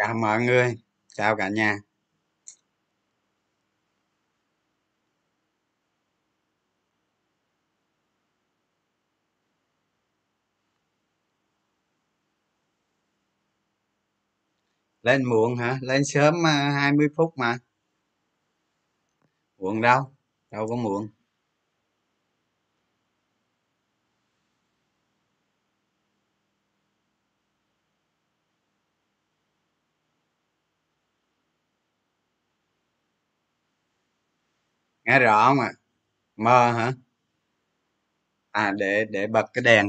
chào mọi người. Chào cả nhà. Lên muộn hả? Lên sớm à, 20 phút mà. Muộn đâu? Đâu có muộn. Nghe rõ mà. Mơ hả? À để để bật cái đèn.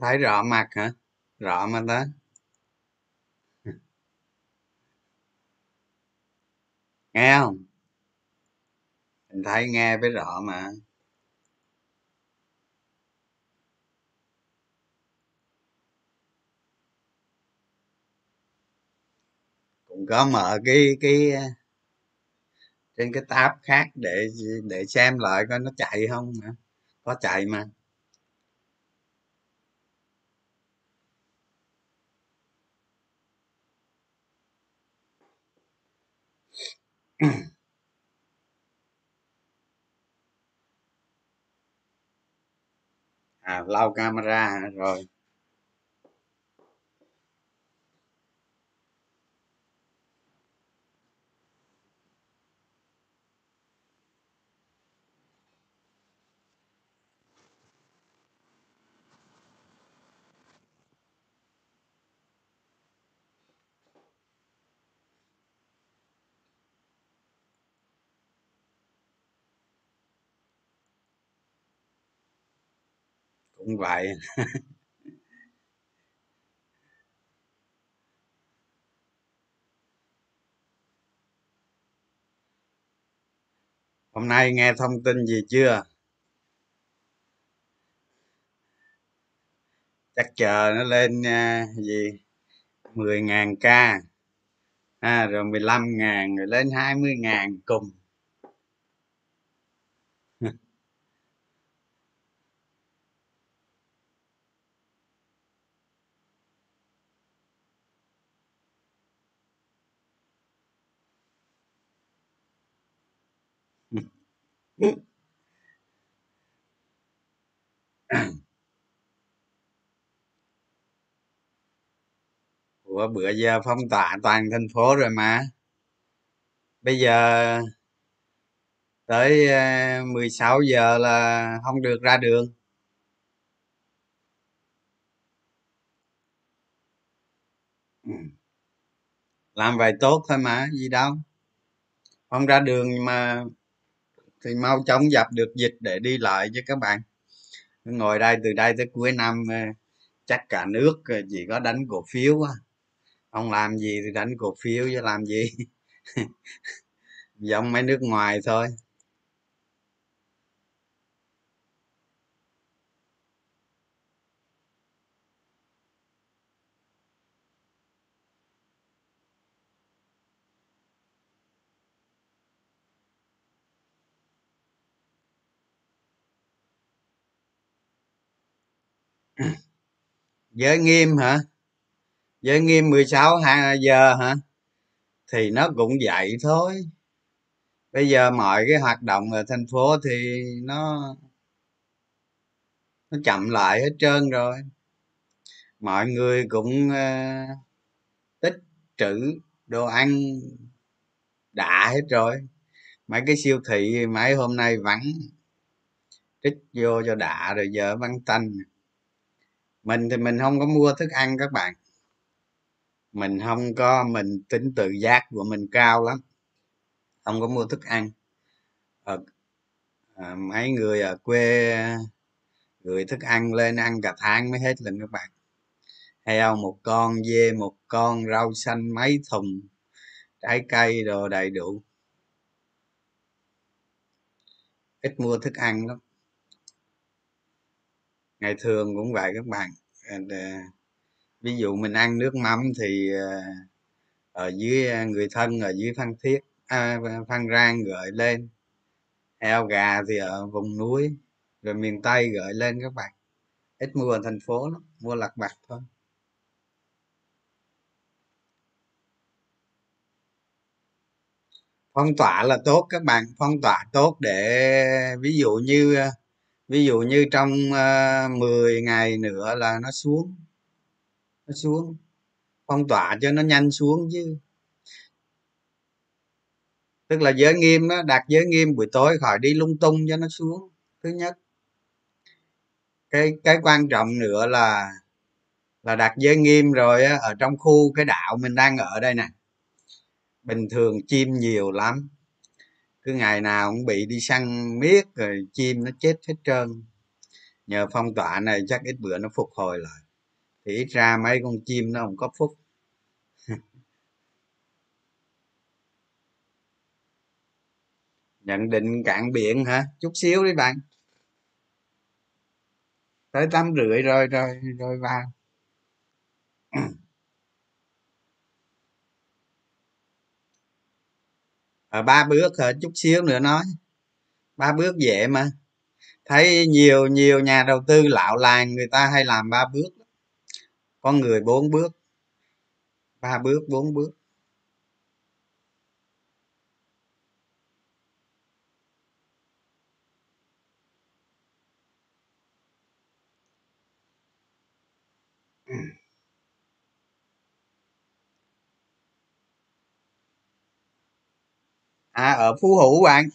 Thấy rõ mặt hả? Rõ mà ta nghe không? Mình thấy nghe với rõ mà. Cũng có mở cái cái ờ, trên cái tab khác để để xem lại coi nó chạy không hả có chạy mà. À lau camera rồi. Cũng vậy. Hôm nay nghe thông tin gì chưa? Chắc chờ nó lên uh, gì? 10.000 ca. À, rồi 15.000 rồi lên 20.000 cùng. Ủa, bữa giờ phong tỏa toàn thành phố rồi mà. Bây giờ tới ờ, 16 giờ là không được ra đường. Làm vậy tốt thôi mà, gì đâu. Không ra đường mà thì mau chóng dập được dịch để đi lại chứ các bạn. Ngồi đây, từ đây tới cuối năm ờ, chắc cả nước ờ, chỉ có đánh cổ phiếu á. Không làm gì thì đánh cổ phiếu chứ làm gì. Giống mấy nước ngoài thôi. Giới nghiêm hả? Giới nghiêm 16 hai giờ hả? Thì nó cũng vậy thôi. Bây giờ mọi cái hoạt động ở thành phố thì nó nó chậm lại hết trơn rồi. Mọi người cũng ờ, tích trữ đồ ăn đã hết rồi. Mấy cái siêu thị mấy hôm nay vắng. Trích vô cho đã rồi giờ vắng tanh mình thì mình không có mua thức ăn các bạn. Mình không có mình tính tự giác của mình cao lắm. Không có mua thức ăn. Ở, à, mấy người ở quê gửi thức ăn lên ăn cả tháng mới hết lần các bạn. Heo một con dê một con rau xanh mấy thùng trái cây đồ đầy đủ. Ít mua thức ăn lắm ngày thường cũng vậy các bạn. Ờ, ví dụ mình ăn nước mắm thì ờ, ở dưới ờ, người thân ở dưới phan thiết à, phan rang gửi lên. Heo gà thì ở vùng núi rồi miền tây gửi lên các bạn. Ít mua ở thành phố lắm mua lặt vặt thôi. Phong tỏa là tốt các bạn phong tỏa tốt để ví dụ như ví dụ như trong ờ, uh, 10 ngày nữa là nó xuống nó xuống phong tỏa cho nó nhanh xuống chứ. Tức là giới nghiêm đó đặt giới nghiêm buổi tối khỏi đi lung tung cho nó xuống thứ nhất. Cái cái quan trọng nữa là là đặt giới nghiêm rồi á, ở trong khu cái đạo mình đang ở đây nè. Bình thường chim nhiều lắm cứ ngày nào cũng bị đi săn miết rồi chim nó chết hết trơn. Nhờ phong tỏa này chắc ít bữa nó phục hồi lại. Thì ít ra mấy con chim nó không có phúc. Nhận định cạn biển hả? Chút xíu đi bạn. Tới tám rưỡi rồi rồi rồi vào. à, ba bước hả? Chút xíu nữa nói. Ba bước dễ mà. Thấy nhiều nhiều nhà đầu tư lão làng người ta hay làm ba bước con người bốn bước. Ba bước bốn bước. À ở phú hữu bạn.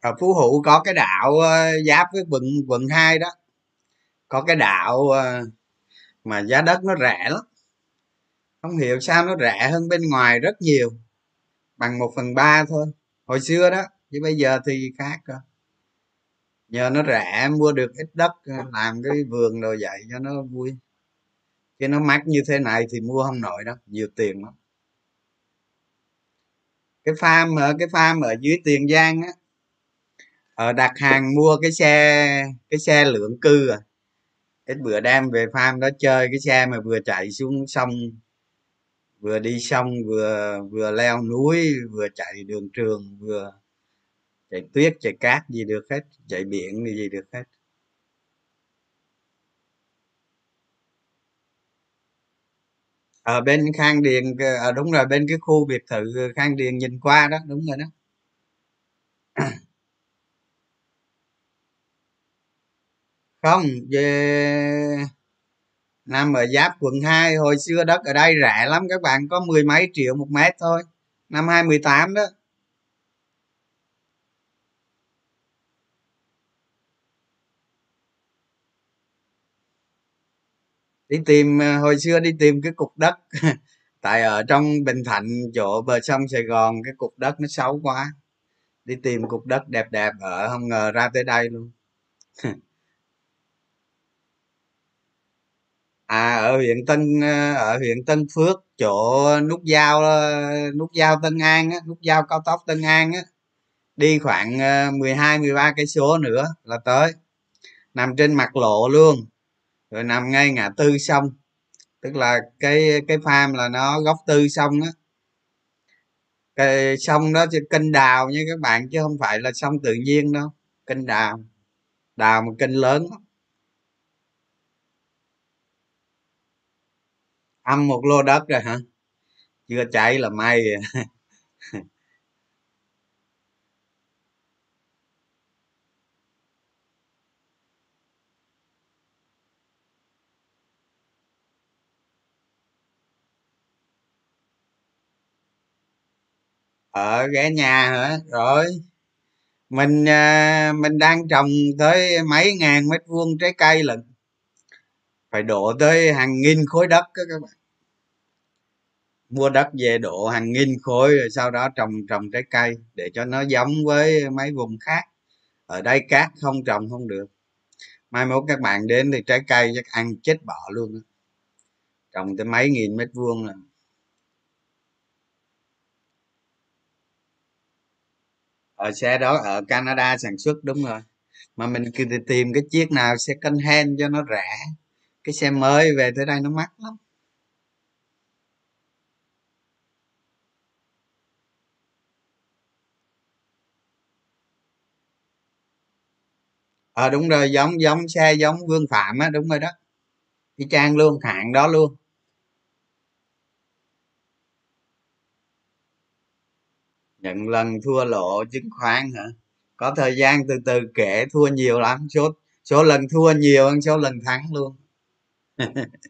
Ở phú hữu có cái đạo uh, ờ, giáp với quận quận hai đó. Có cái đạo uh, ờ, mà giá đất nó rẻ lắm. Không hiểu sao nó rẻ hơn bên ngoài rất nhiều. Bằng một phần ba thôi. Hồi xưa đó chứ bây giờ thì khác rồi. Nhờ nó rẻ mua được ít đất ờ, làm cái vườn rồi vậy cho nó vui. Chứ nó mắc như thế này thì mua không nổi đâu. Nhiều tiền lắm cái farm ở cái farm ở dưới tiền giang á. Ở đặt hàng mua cái xe cái xe lượng cư à. Cái bữa đem về farm đó chơi, cái xe mà vừa chạy xuống sông, vừa đi sông, vừa vừa leo núi, vừa chạy đường trường, vừa chạy tuyết, chạy cát gì được hết, chạy biển gì được hết. Ở bên khang điền ờ, à, đúng rồi bên cái khu biệt thự khang điền nhìn qua đó đúng rồi đó. Không về nằm ở giáp quận 2 hồi xưa đất ở đây rẻ lắm các bạn có mười mấy triệu một mét thôi. Năm 2018 đó. Đi tìm ờ, hồi xưa đi tìm cái cục đất. Tại ở trong bình thạnh, chỗ bờ sông sài gòn, cái cục đất nó xấu quá. Đi tìm cục đất đẹp đẹp ở, không ngờ ra tới đây luôn. À ở huyện tân ờ, ở huyện tân phước, chỗ nút giao ờ, nút giao tân an á, nút giao cao tốc tân an á. Đi khoảng 12 13 cây số nữa là tới. Nằm trên mặt lộ luôn rồi nằm ngay ngã tư sông. Tức là cái cái farm là nó góc tư sông á. Cái sông đó kênh đào nha các bạn, chứ không phải là sông tự nhiên đâu. Kênh đào. Đào một kênh lớn lắm. Âm một lô đất rồi hả? Chưa chạy là may ở ghé nhà hả? Rồi. Mình à, mình đang trồng tới mấy ngàn mét vuông trái cây lận. Phải đổ tới hàng nghìn khối đất đó các bạn. Mua đất về đổ hàng nghìn khối rồi sau đó trồng trồng trái cây để cho nó giống với mấy vùng khác. Ở đây cát không trồng không được. Mai mốt các bạn đến thì trái cây chắc ăn chết bỏ luôn trồng tới mấy nghìn mét vuông là ở xe đó ở canada sản xuất, đúng rồi. Mà mình tìm cái chiếc nào xe cân hen cho nó rẻ. Cái xe mới về tới đây nó mắc lắm. Ờ đúng rồi, giống giống xe giống vương phạm á, đúng rồi đó. Y chang luôn, hạng đó luôn. Nhận lần thua lộ chứng khoán hả? Có thời gian từ từ kể, thua nhiều lắm. Số số lần thua nhiều hơn số lần thắng luôn.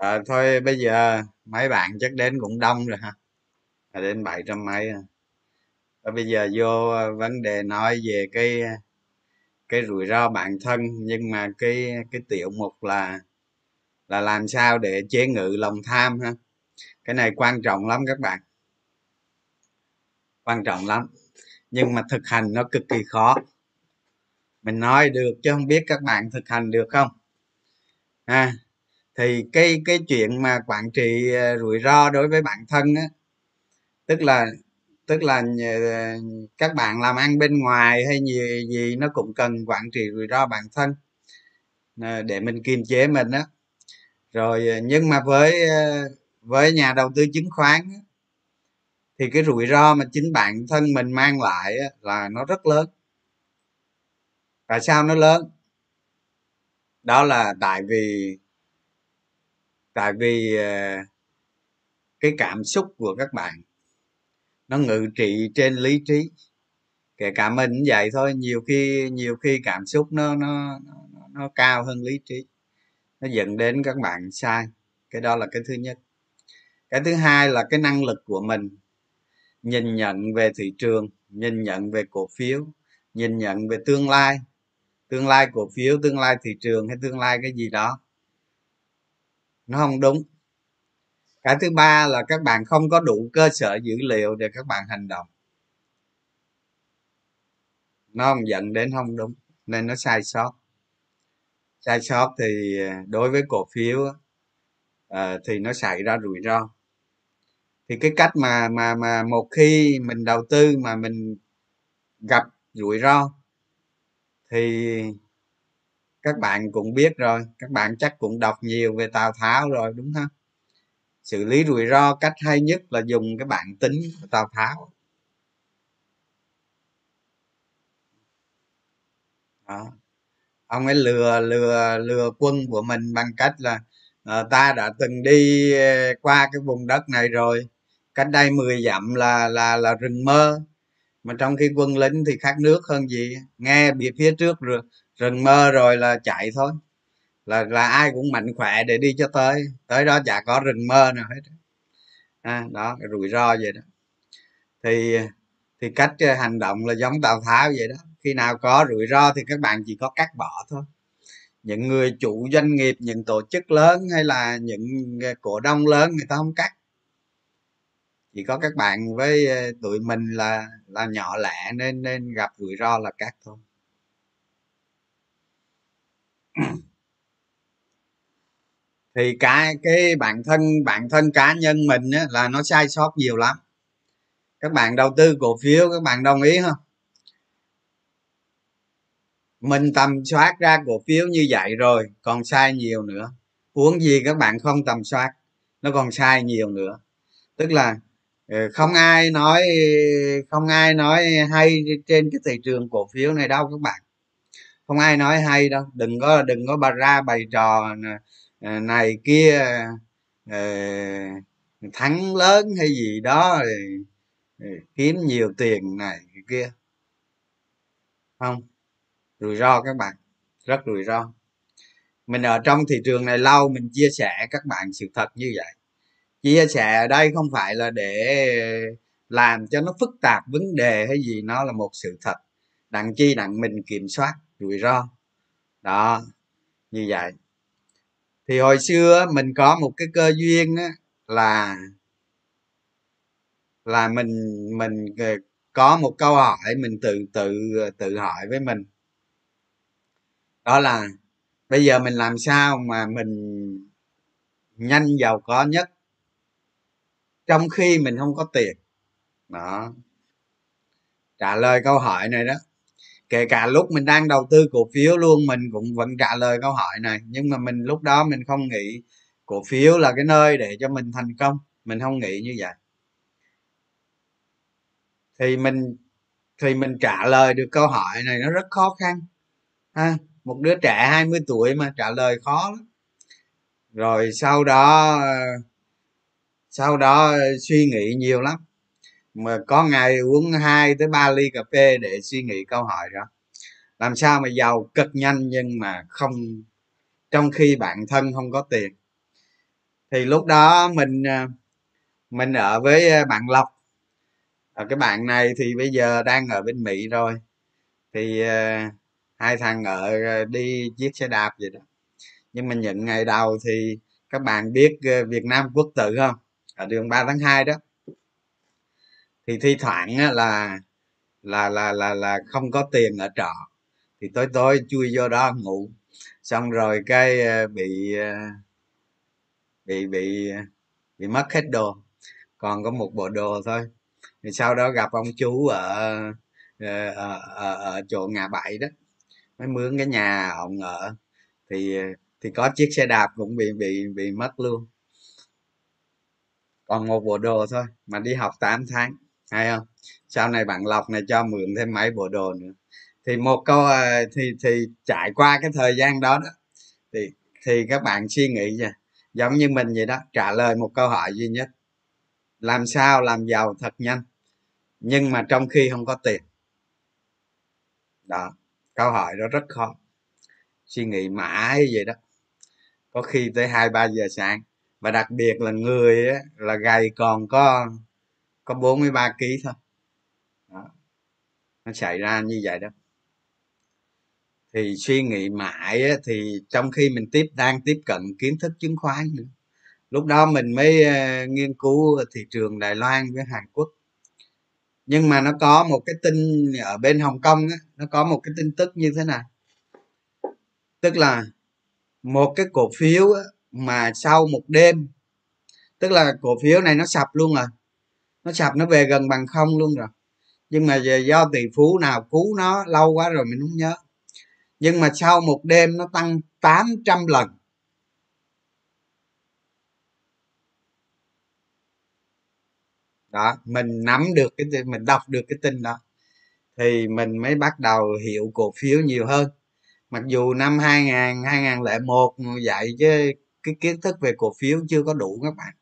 à, thôi bây giờ mấy bạn chắc đến cũng đông rồi ha. À, đến bảy trăm mấy à. Bây giờ vô ờ, vấn đề nói về cái cái rủi ro bản thân nhưng mà cái cái tiểu mục là là làm sao để chế ngự lòng tham ha. Cái này quan trọng lắm các bạn. Quan trọng lắm. Nhưng mà thực hành nó cực kỳ khó. Mình nói được chứ không biết các bạn thực hành được không? Ha thì cái cái chuyện mà quản trị ờ, rủi ro đối với bản thân á tức là tức là ờ, các bạn làm ăn bên ngoài hay gì gì nó cũng cần quản trị rủi ro bản thân ờ, để mình kiềm chế mình á. Rồi nhưng mà với với nhà đầu tư chứng khoán á, thì cái rủi ro mà chính bản thân mình mang lại á, là nó rất lớn. Tại sao nó lớn? Đó là tại vì tại vì ờ, cái cảm xúc của các bạn nó ngự trị trên lý trí. Kể cả mình cũng vậy thôi nhiều khi nhiều khi cảm xúc nó nó nó, nó cao hơn lý trí nó dẫn đến các bạn sai. Cái đó là cái thứ nhất. Cái thứ hai là cái năng lực của mình. Nhìn nhận về thị trường nhìn nhận về cổ phiếu nhìn nhận về tương lai. Tương lai cổ phiếu tương lai thị trường hay tương lai cái gì đó nó không đúng. Cái thứ ba là các bạn không có đủ cơ sở dữ liệu để các bạn hành động. Nó không dẫn đến không đúng nên nó sai sót. Sai sót thì à, đối với cổ phiếu à, thì nó xảy ra rủi ro. Thì cái cách mà mà mà một khi mình đầu tư mà mình gặp rủi ro thì các bạn cũng biết rồi các bạn chắc cũng đọc nhiều về tào tháo rồi đúng không? Xử lý rủi ro cách hay nhất là dùng cái bản tính của tào tháo. Đó. ông ấy lừa lừa lừa quân của mình bằng cách là à, ta đã từng đi ờ, qua cái vùng đất này rồi cách đây 10 dặm là là là rừng mơ. Mà trong khi quân lính thì khác nước hơn gì. Nghe bị phía trước rồi rừng mơ rồi là chạy thôi. Là là ai cũng mạnh khỏe để đi cho tới. Tới đó chả có rừng mơ nào hết. À, đó cái rủi ro vậy đó. Thì thì cách ờ, hành động là giống tào tháo vậy đó. Khi nào có rủi ro thì các bạn chỉ có cắt bỏ thôi. Những người chủ doanh nghiệp những tổ chức lớn hay là những ờ, cổ đông lớn người ta không cắt. Chỉ có các bạn với ờ, tụi mình là là nhỏ lẻ nên nên gặp rủi ro là cắt thôi thì cái cái bản thân bản thân cá nhân mình á, là nó sai sót nhiều lắm. Các bạn đầu tư cổ phiếu các bạn đồng ý không? Mình tầm soát ra cổ phiếu như vậy rồi còn sai nhiều nữa. Uống gì các bạn không tầm soát nó còn sai nhiều nữa. Tức là ờ, không ai nói không ai nói hay trên cái thị trường cổ phiếu này đâu các bạn không ai nói hay đâu. Đừng có đừng có bà ra bày trò này, này kia ờ, thắng lớn hay gì đó ờ, kiếm nhiều tiền này kia. Không rủi ro các bạn rất rủi ro. Mình ở trong thị trường này lâu mình chia sẻ các bạn sự thật như vậy. Chia sẻ ở đây không phải là để làm cho nó phức tạp vấn đề hay gì nó là một sự thật. Đặng chi đặng mình kiểm soát rủi ro. Đó như vậy. Thì hồi xưa mình có một cái cơ duyên á, là là mình mình ờ, có một câu hỏi mình tự tự ờ, tự hỏi với mình. Đó là bây giờ mình làm sao mà mình nhanh giàu có nhất trong khi mình không có tiền? Đó. Trả lời câu hỏi này đó kể cả lúc mình đang đầu tư cổ phiếu luôn, mình cũng vẫn trả lời câu hỏi này. Nhưng mà mình lúc đó mình không nghĩ cổ phiếu là cái nơi để cho mình thành công. Mình không nghĩ như vậy. Thì mình thì mình trả lời được câu hỏi này nó rất khó khăn. Ha, một đứa trẻ 20 tuổi mà trả lời khó lắm. Rồi sau đó ờ, sau đó suy nghĩ nhiều lắm mà có ngày uống 2 tới 3 ly cà phê để suy nghĩ câu hỏi đó. Làm sao mà giàu cực nhanh nhưng mà không, trong khi bản thân không có tiền? Thì lúc đó mình à, mình ở với à, bạn lộc. Ở cái bạn này thì bây giờ đang ở bên mỹ rồi. Thì à, hai thằng ở đi chiếc xe đạp vậy đó. Nhưng mà những ngày đầu thì các bạn biết việt nam quốc tự không? Ở đường 3 tháng 2 đó thì thi thoảng á, là là là là là không có tiền ở trọ. Thì tối tối chui vô đó ngủ. Xong rồi cái ờ, bị ờ, bị bị bị mất hết đồ. Còn có một bộ đồ thôi. Thì sau đó gặp ông chú ở ờ, ở, ở, ở chỗ ngã bảy đó. Mới mướn cái nhà ông ở. Thì thì có chiếc xe đạp cũng bị bị bị mất luôn. Còn một bộ đồ thôi mà đi học 8 tháng hay không? Sau này bạn lọc này cho mượn thêm mấy bộ đồ nữa. Thì một câu ờ, thì thì trải qua cái thời gian đó đó thì thì các bạn suy nghĩ nha giống như mình vậy đó trả lời một câu hỏi duy nhất. Làm sao làm giàu thật nhanh nhưng mà trong khi không có tiền? Đó câu hỏi đó rất khó. Suy nghĩ mãi vậy đó. Có khi tới hai ba giờ sáng và đặc biệt là người á, là gầy còn có có 43 kg thôi. Đó. nó xảy ra như vậy đó. Thì suy nghĩ mãi á, thì trong khi mình tiếp đang tiếp cận kiến thức chứng khoán nữa lúc đó mình mới uh, nghiên cứu thị trường đài loan với hàn quốc. Nhưng mà nó có một cái tin ở bên hồng kông á, nó có một cái tin tức như thế này tức là một cái cổ phiếu á, mà sau một đêm tức là cổ phiếu này nó sập luôn rồi nó sập, nó về gần bằng không luôn rồi. Nhưng mà do tỷ phú nào cứu nó, lâu quá rồi mình không nhớ. Nhưng mà sau một đêm nó tăng 800 lần. Đó, mình nắm được cái mình đọc được cái tin đó, thì mình mới bắt đầu hiểu cổ phiếu nhiều hơn. Mặc dù năm 2000 2001 dạy chứ cái kiến thức về cổ phiếu chưa có đủ các bạn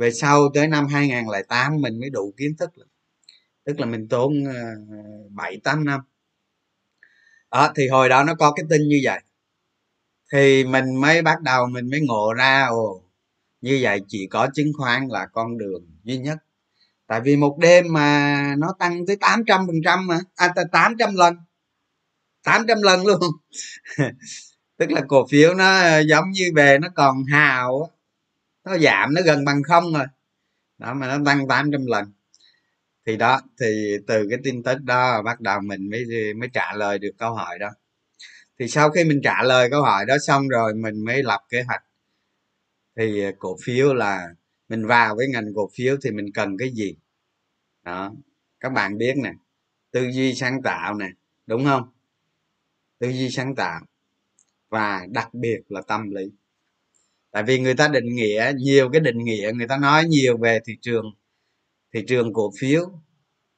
về sau tới năm 2008 mình mới đủ kiến thức tức là mình tốn ờ, bảy tám năm. Đó thì hồi đó nó có cái tin như vậy. Thì mình mới bắt đầu mình mới ngộ ra ồ như vậy chỉ có chứng khoán là con đường duy nhất. Tại vì một đêm mà nó tăng tới 800 phần trăm mà à 800 lần. 800 lần luôn. Tức là cổ phiếu nó ờ, giống như về nó còn hào nó giảm, nó gần bằng không rồi. Đó, mà nó tăng 800 lần. Thì đó, thì từ cái tin tức đó bắt đầu mình mới mới trả lời được câu hỏi đó. Thì sau khi mình trả lời câu hỏi đó xong rồi mình mới lập kế hoạch. Thì cổ phiếu là, mình vào với ngành cổ phiếu thì mình cần cái gì? Đó, các bạn biết nè, tư duy sáng tạo nè, đúng không? Tư duy sáng tạo và đặc biệt là tâm lý tại vì người ta định nghĩa nhiều cái định nghĩa, người ta nói nhiều về thị trường thị trường cổ phiếu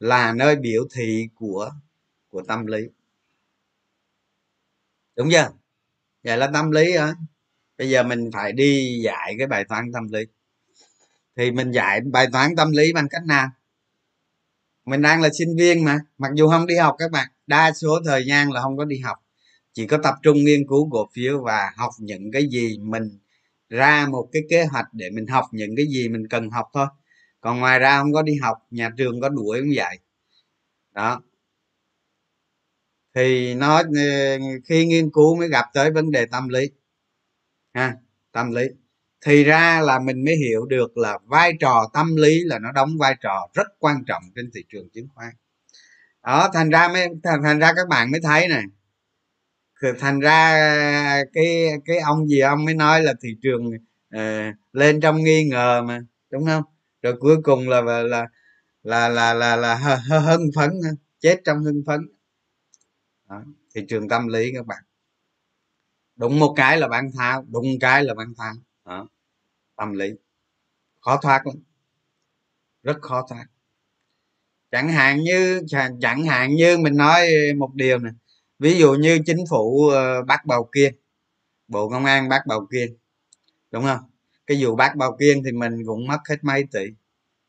là nơi biểu thị của của tâm lý. Đúng chưa? Vậy là tâm lý hả? Bây giờ mình phải đi dạy cái bài toán tâm lý. Thì mình dạy bài toán tâm lý bằng cách nào? Mình đang là sinh viên mà, mặc dù không đi học các bạn, đa số thời gian là không có đi học. Chỉ có tập trung nghiên cứu cổ phiếu và học những cái gì mình ra một cái kế hoạch để mình học những cái gì mình cần học thôi. Còn ngoài ra không có đi học nhà trường có đuổi cũng vậy. đó. Thì nó ờ, khi nghiên cứu mới gặp tới vấn đề tâm lý ha tâm lý. Thì ra là mình mới hiểu được là vai trò tâm lý là nó đóng vai trò rất quan trọng trên thị trường chứng khoán. Đó thành ra mới thành, thành ra các bạn mới thấy này thành ra cái cái ông gì ông mới nói là thị trường uh, lên trong nghi ngờ mà đúng không? Rồi cuối cùng là là là là là là, là hưng phấn chết trong hưng phấn. Đó. thị trường tâm lý các bạn. Đụng một cái là bán tháo đụng cái là bán tháo. Đó. tâm lý. Khó thoát lắm. Rất khó thoát. Chẳng hạn như chẳng hạn như mình nói một điều này ví dụ như chính phủ ờ, bắt bầu kiên bộ công an bắt bầu kiên đúng không? Cái vụ bắt bầu kiên thì mình cũng mất hết mấy tỷ.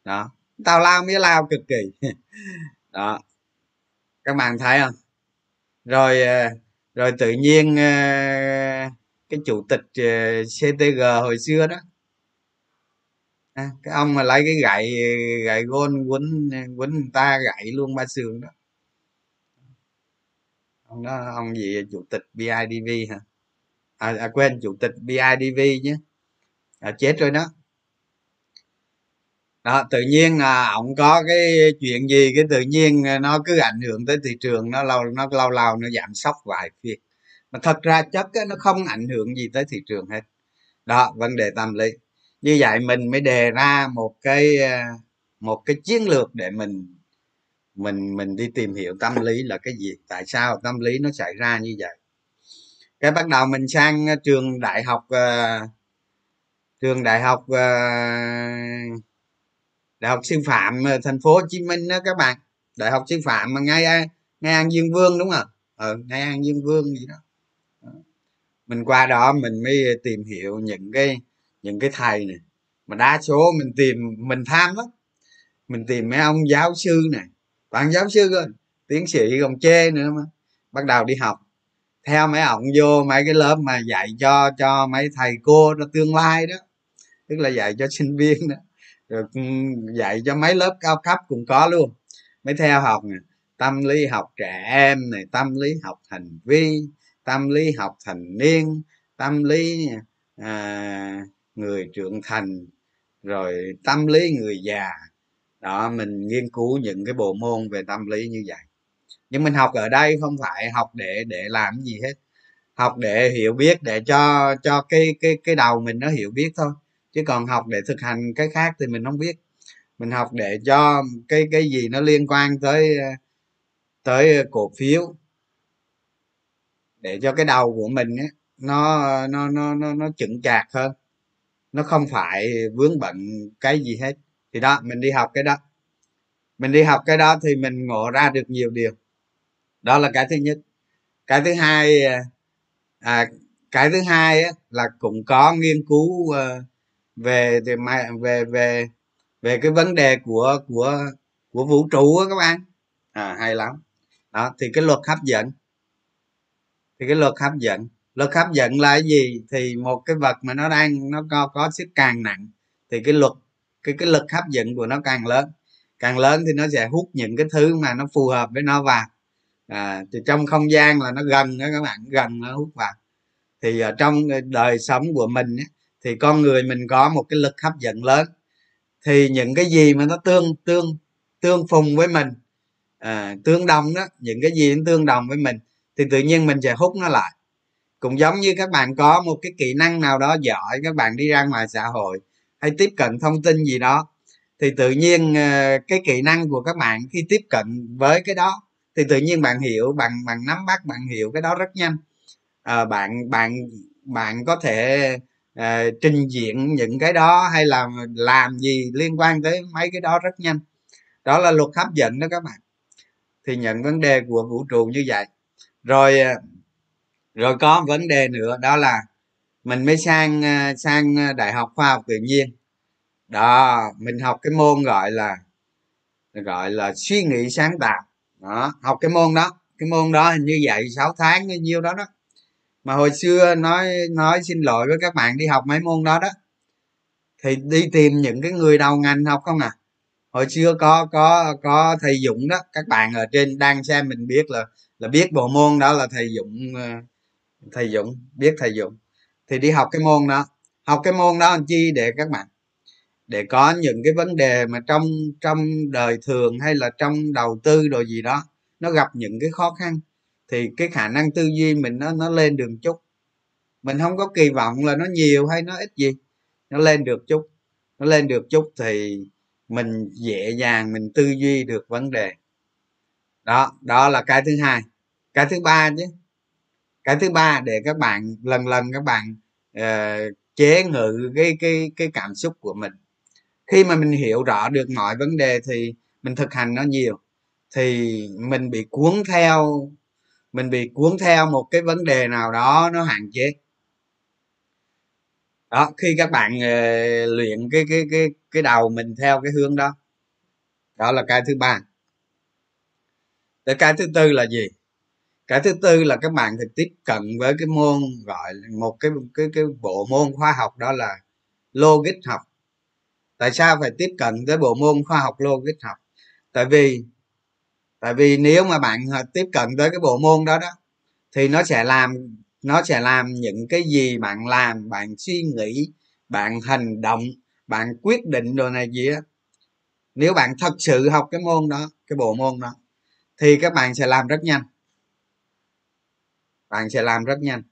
Đó. Tao lao mía lao cực kỳ. Đó. Các bạn thấy không? Rồi ờ, rồi tự nhiên ờ, cái chủ tịch ctg hồi xưa đó à, cái ông mà lấy cái gậy gậy gôn quấn quấn người ta gậy luôn ba sườn đó ông đó ông gì chủ tịch bidv hả? À, à quên chủ tịch bidv nhé. À, chết rồi đó. Đó tự nhiên là ông có cái chuyện gì cái tự nhiên à, nó cứ ảnh hưởng tới thị trường nó lâu nó lâu lâu nó giảm sốc vài phiên mà thật ra chất nó không ảnh hưởng gì tới thị trường hết. Đó vấn đề tâm lý. Như vậy mình mới đề ra một cái à, một cái chiến lược để mình mình mình đi tìm hiểu tâm lý là cái gì? Tại sao tâm lý nó xảy ra như vậy? Cái bắt đầu mình sang ờ, trường đại học uh, trường đại học uh, đại học sư phạm thành phố hồ chí minh đó các bạn. Đại học sư phạm mà ngay ngay an dương vương đúng không? Ờ ngay an dương vương gì đó. Mình qua đó mình mới tìm hiểu những cái những cái thầy này. Mà đa số mình tìm mình tham lắm. Mình tìm mấy ông giáo sư này toàn giáo sư rồi tiến sĩ còn chê nữa mà. Bắt đầu đi học. Theo mấy ông vô mấy cái lớp mà dạy cho cho mấy thầy cô nó tương lai đó. Tức là dạy cho sinh viên đó. Rồi ừ, dạy cho mấy lớp cao cấp cũng có luôn. Mới theo học này. tâm lý học trẻ em này tâm lý học hành vi tâm lý học thành niên tâm lý à, người trưởng thành rồi tâm lý người già đó mình nghiên cứu những cái bộ môn về tâm lý như vậy. Nhưng mình học ở đây không phải học để để làm gì hết. Học để hiểu biết để cho cho cái cái cái đầu mình nó hiểu biết thôi. Chứ còn học để thực hành cái khác thì mình không biết. Mình học để cho cái cái gì nó liên quan tới tới cổ phiếu để cho cái đầu của mình ấy, nó nó nó nó nó chững chạc hơn. Nó không phải vướng bận cái gì hết thì đó mình đi học cái đó. Mình đi học cái đó thì mình ngộ ra được nhiều điều. Đó là cái thứ nhất. Cái thứ hai à, à cái thứ hai á, là cũng có nghiên cứu ờ, về về về về về cái vấn đề của của của vũ trụ á các bạn. À hay lắm. Đó thì cái luật hấp dẫn. Thì cái luật hấp dẫn. Luật hấp dẫn là cái gì? Thì một cái vật mà nó đang nó có có sức càng nặng thì cái luật cái cái lực hấp dẫn của nó càng lớn. Càng lớn thì nó sẽ hút những cái thứ mà nó phù hợp với nó vào. À, thì trong không gian là nó gần đó các bạn gần nó hút vào. Thì ở trong à, đời sống của mình ấy, thì con người mình có một cái lực hấp dẫn lớn. Thì những cái gì mà nó tương tương tương phùng với mình à, tương đồng đó những cái gì nó tương đồng với mình thì tự nhiên mình sẽ hút nó lại. Cũng giống như các bạn có một cái kỹ năng nào đó giỏi các bạn đi ra ngoài xã hội hay tiếp cận thông tin gì đó. Thì tự nhiên ờ, cái kỹ năng của các bạn khi tiếp cận với cái đó thì tự nhiên bạn hiểu bạn bạn nắm bắt bạn hiểu cái đó rất nhanh. À, bạn bạn bạn có thể à, trình diện những cái đó hay là làm gì liên quan tới mấy cái đó rất nhanh. Đó là luật hấp dẫn đó các bạn. Thì nhận vấn đề của vũ trụ như vậy. Rồi rồi có vấn đề nữa đó là mình mới sang ờ, sang ờ, đại học khoa học tự nhiên. Đó, mình học cái môn gọi là gọi là suy nghĩ sáng tạo. Đó, học cái môn đó. Cái môn đó hình như vậy 6 tháng hay nhiêu đó đó. Mà hồi xưa nói nói xin lỗi với các bạn đi học mấy môn đó đó. Thì đi tìm những cái người đầu ngành học không à? Hồi xưa có có có thầy dũng đó. Các bạn ở trên đang xem mình biết là là biết bộ môn đó là thầy dũng ờ, thầy dũng, biết thầy dũng thì đi học cái môn đó. Học cái môn đó làm chi để các bạn? Để có những cái vấn đề mà trong trong đời thường hay là trong đầu tư đồ gì đó, nó gặp những cái khó khăn, thì cái khả năng tư duy mình nó nó lên đường chút. Mình không có kỳ vọng là nó nhiều hay nó ít gì, nó lên được chút. Nó lên được chút thì mình dễ dàng mình tư duy được vấn đề. Đó đó là cái thứ hai. Cái thứ ba chứ cái thứ ba để các bạn lần lần các bạn uh, chế ngự cái cái cái cảm xúc của mình. Khi mà mình hiểu rõ được mọi vấn đề thì mình thực hành nó nhiều. Thì mình bị cuốn theo mình bị cuốn theo một cái vấn đề nào đó nó hạn chế. Đó khi các bạn uh, luyện cái cái cái cái đầu mình theo cái hướng đó. Đó là cái thứ ba. Tới cái thứ tư là gì? Cái thứ tư là các bạn phải tiếp cận với cái môn gọi một cái cái cái bộ môn khoa học đó là logic học. Tại sao phải tiếp cận tới bộ môn khoa học logic học? Tại vì tại vì nếu mà bạn tiếp cận tới cái bộ môn đó đó, thì nó sẽ làm, nó sẽ làm những cái gì bạn làm, bạn suy nghĩ, bạn hành động, bạn quyết định đồ này gì á. Nếu bạn thật sự học cái môn đó, cái bộ môn đó, thì các bạn sẽ làm rất nhanh bạn sẽ làm rất nhanh.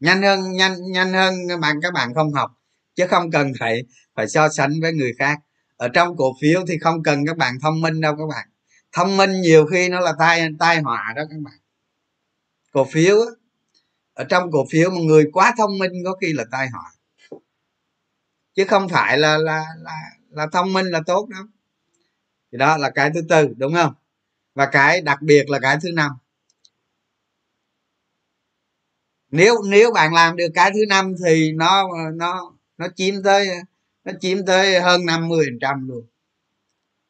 Nhanh hơn, nhanh nhanh hơn bạn, các bạn không học, chứ không cần phải phải so sánh với người khác. Ở trong cổ phiếu thì không cần các bạn thông minh đâu các bạn. Thông minh nhiều khi nó là tai tai họa đó các bạn. Cổ phiếu ở trong cổ phiếu một người quá thông minh có khi là tai họa. Chứ không phải là là là là thông minh là tốt đâu. Thì đó là cái thứ tư, đúng không? Và cái đặc biệt là cái thứ năm nếu nếu bạn làm được cái thứ năm thì nó nó nó chiếm tới, nó chiếm tới hơn 50 phần trăm luôn.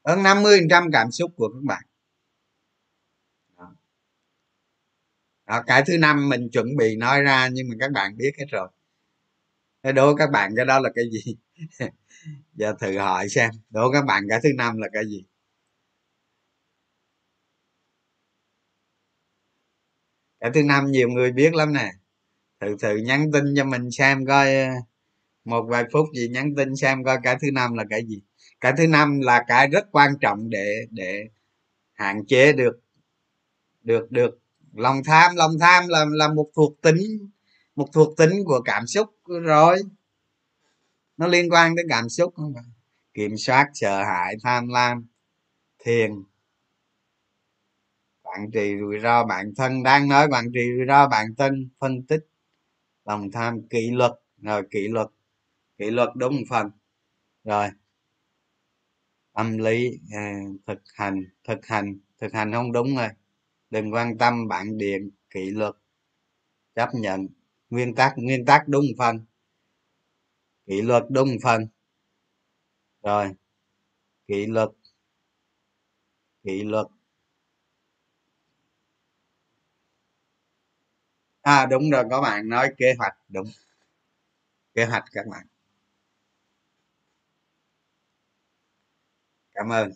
Hơn 50 phần trăm cảm xúc của các bạn. Đó. đó, cái thứ năm mình chuẩn bị nói ra nhưng mà các bạn biết hết rồi. Thế đố các bạn cái đó là cái gì? Giờ thử hỏi xem, đố các bạn cái thứ năm là cái gì? Cái thứ năm nhiều người biết lắm nè thử thử nhắn tin cho mình xem coi ờ, một vài phút gì nhắn tin xem coi cái thứ năm là cái gì. Cái thứ năm là cái rất quan trọng để để hạn chế được được được. Lòng tham lòng tham là là một thuộc tính, một thuộc tính của cảm xúc rồi. Nó liên quan đến cảm xúc không phải kiểm soát, sợ hãi, tham lam, thiền. Quản trị rủi ro bản thân, đang nói quản trị rủi ro bản thân, phân tích lòng tham kỷ luật. Rồi kỷ luật kỷ luật đúng một phần. Rồi tâm lý à, thực hành thực hành thực hành không đúng rồi. Đừng quan tâm bạn điện kỷ luật chấp nhận. Nguyên tắc nguyên tắc đúng một phần. Kỷ luật đúng một phần. Rồi kỷ luật kỷ luật à đúng rồi, có bạn nói kế hoạch, đúng. Kế hoạch các bạn. Cảm ơn.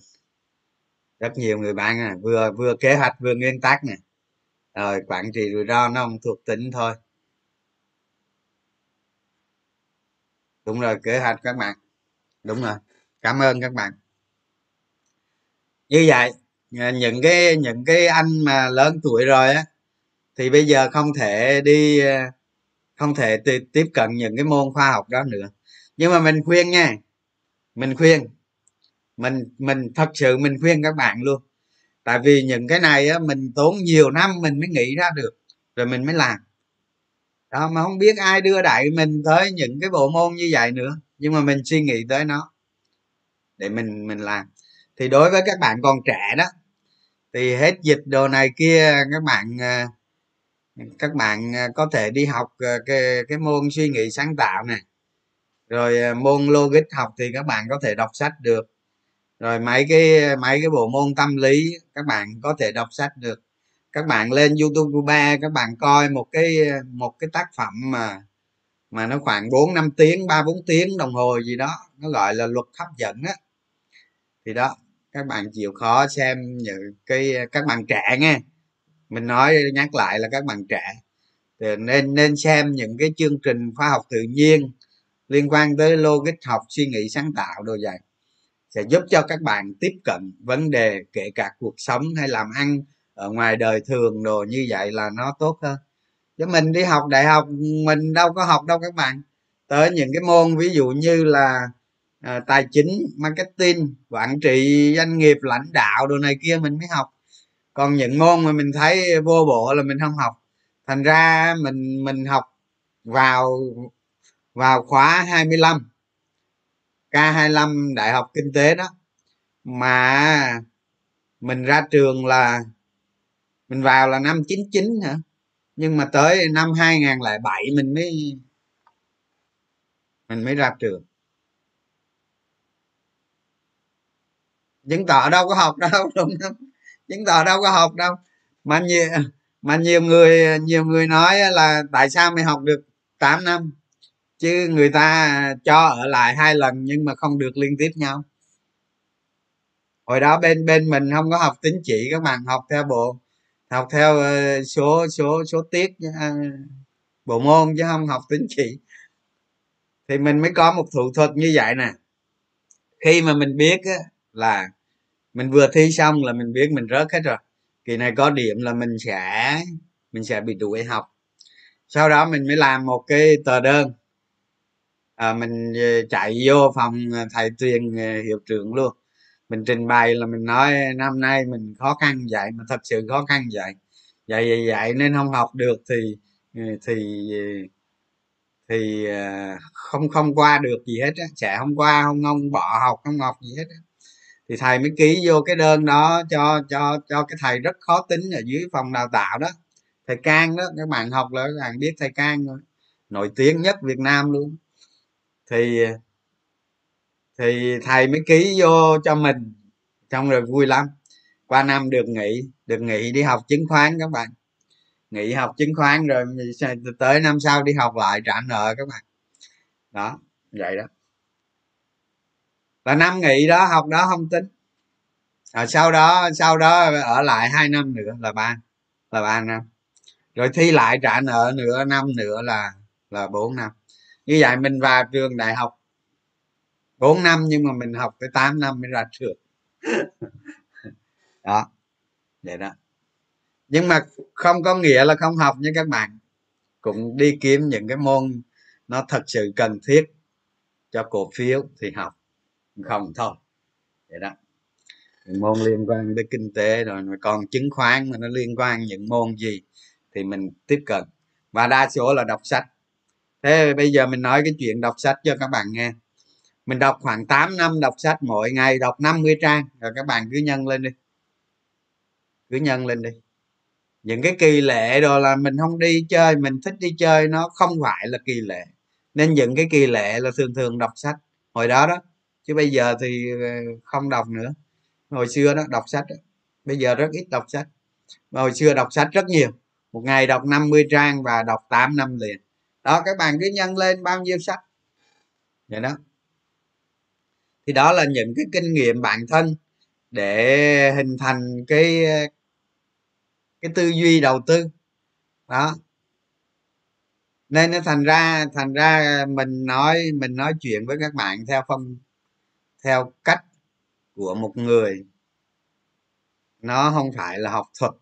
Rất nhiều người bạn à vừa vừa kế hoạch, vừa nguyên tắc nè. Rồi, quản trị rủi ro nó không thuộc tính thôi. Đúng rồi, kế hoạch các bạn. Đúng rồi. Cảm ơn các bạn. Như vậy à, những cái những cái anh mà lớn tuổi rồi á thì bây giờ không thể đi ờ, không thể tiếp cận những cái môn khoa học đó nữa. Nhưng mà mình khuyên nha, mình khuyên, mình mình thật sự mình khuyên các bạn luôn. Tại vì những cái này á, mình tốn nhiều năm mình mới nghĩ ra được, rồi mình mới làm. Đó, mà không biết ai đưa đại mình tới những cái bộ môn như vậy nữa, nhưng mà mình suy nghĩ tới nó để mình mình làm. Thì đối với các bạn còn trẻ đó, thì hết dịch đồ này kia, các bạn ờ, các bạn à, có thể đi học à, cái cái môn suy nghĩ sáng tạo này rồi à, môn logic học thì các bạn có thể đọc sách được. Rồi mấy cái mấy cái bộ môn tâm lý, các bạn có thể đọc sách được. Các bạn lên youtube ba, các bạn coi một cái một cái tác phẩm mà mà nó khoảng 4 năm tiếng, ba, bốn tiếng đồng hồ gì đó, nó gọi là luật hấp dẫn á. Thì đó, các bạn chịu khó xem những cái, các bạn trẻ nghe mình nói nhắc lại là các bạn trẻ. Thì nên nên xem những cái chương trình khoa học tự nhiên liên quan tới logic học suy nghĩ sáng tạo đồ vậy. Sẽ giúp cho các bạn tiếp cận vấn đề kể cả cuộc sống hay làm ăn ở ngoài đời thường đồ như vậy là nó tốt hơn. Chứ mình đi học đại học mình đâu có học đâu các bạn. Tới những cái môn ví dụ như là à, tài chính marketing quản trị doanh nghiệp lãnh đạo đồ này kia mình mới học còn những môn mà mình thấy vô bộ là mình không học. Thành ra mình mình học vào vào khóa 25 K25 đại học kinh tế đó. Mà mình ra trường là, mình vào là năm 99 hả? Nhưng mà tới năm 2007 mình mới mình mới ra trường. Chứng tỏ đâu có học đâu, đúng không? Chứng tỏ đâu có học đâu. Mà nhiều mà nhiều người nhiều người nói là tại sao mày học được 8 năm? Chứ người ta cho ở lại hai lần nhưng mà không được liên tiếp nhau. Hồi đó bên bên mình không có học tín chỉ, các bạn học theo bộ, học theo ờ, số số số tiết ờ, bộ môn chứ không học tín chỉ. Thì mình mới có một thủ thuật như vậy nè. Khi mà mình biết là mình vừa thi xong là mình biết mình rớt hết rồi. Kỳ này có điểm là mình sẽ mình sẽ bị đuổi học. Sau đó mình mới làm một cái tờ đơn. À, mình ờ, chạy vô phòng ờ, thầy tuyền ờ, hiệu trưởng luôn. Mình trình bày là mình nói năm nay mình khó khăn vậy mà thật sự khó khăn vậy. Vậy vậy vậy nên không học được thì thì thì không không qua được gì hết á. Sẽ không qua không không bỏ học không học gì hết á thì thầy mới ký vô cái đơn đó cho cho cho cái thầy rất khó tính ở dưới phòng đào tạo đó. Thầy can đó, các bạn học là các bạn biết thầy can rồi nổi tiếng nhất việt nam luôn. Thì thì thầy mới ký vô cho mình, xong rồi vui lắm. Qua năm được nghỉ được nghỉ đi học chứng khoán các bạn. Nghỉ học chứng khoán rồi tới năm sau đi học lại trả nợ các bạn. Đó, vậy đó và năm nghỉ đó, học đó không tính. Rồi sau đó sau đó ở lại hai năm nữa là ba là ba năm. Rồi thi lại trả nợ nửa năm nữa là là bốn năm. Như vậy mình vào trường đại học 4 năm nhưng mà mình học tới 8 năm mới ra trường. Đó, vậy đó. Nhưng mà không có nghĩa là không học nha các bạn. Cũng đi kiếm những cái môn nó thật sự cần thiết cho cổ phiếu thì học không thôi vậy đó. Môn liên quan tới kinh tế rồi mà còn chứng khoán mà nó liên quan những môn gì thì mình tiếp cận. Và đa số là đọc sách. Thế bây giờ mình nói cái chuyện đọc sách cho các bạn nghe. Mình đọc khoảng 8 năm đọc sách mỗi ngày, đọc 50 trang. Rồi các bạn cứ nhân lên đi. Cứ nhân lên đi. Những cái kỳ lệ rồi là mình không đi chơi, mình thích đi chơi, nó không phải là kỳ lệ. Nên những cái kỳ lệ là thường thường đọc sách. Hồi đó đó chứ bây giờ thì ờ, không đọc nữa. Hồi xưa đó, đọc sách đó. bây giờ rất ít đọc sách. Mà hồi xưa đọc sách rất nhiều. Một ngày đọc 50 trang và đọc 8 năm liền. Đó, các bạn cứ nhân lên bao nhiêu sách. Vậy đó. Thì đó là những cái kinh nghiệm bản thân để hình thành cái ờ, cái tư duy đầu tư. Đó. Nên nó thành ra thành ra mình nói mình nói chuyện với các bạn theo phong theo cách của một người. Nó không phải là học thuật.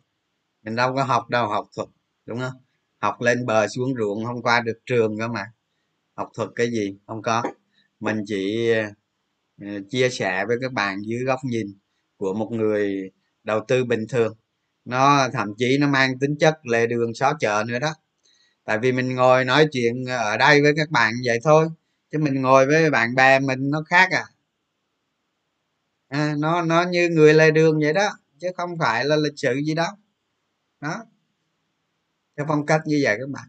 Mình đâu có học đâu học thuật đúng không? Học lên bờ xuống ruộng không qua được trường cơ mà. Học thuật cái gì? Không có. Mình chỉ ờ, chia sẻ với các bạn dưới góc nhìn của một người đầu tư bình thường. Nó thậm chí nó mang tính chất lề đường xó chợ nữa đó. Tại vì mình ngồi nói chuyện ở đây với các bạn vậy thôi chứ mình ngồi với bạn bè mình nó khác à, à nó nó như người lề đường vậy đó, chứ không phải là lịch sự gì đó đó. Theo phong cách như vậy các bạn.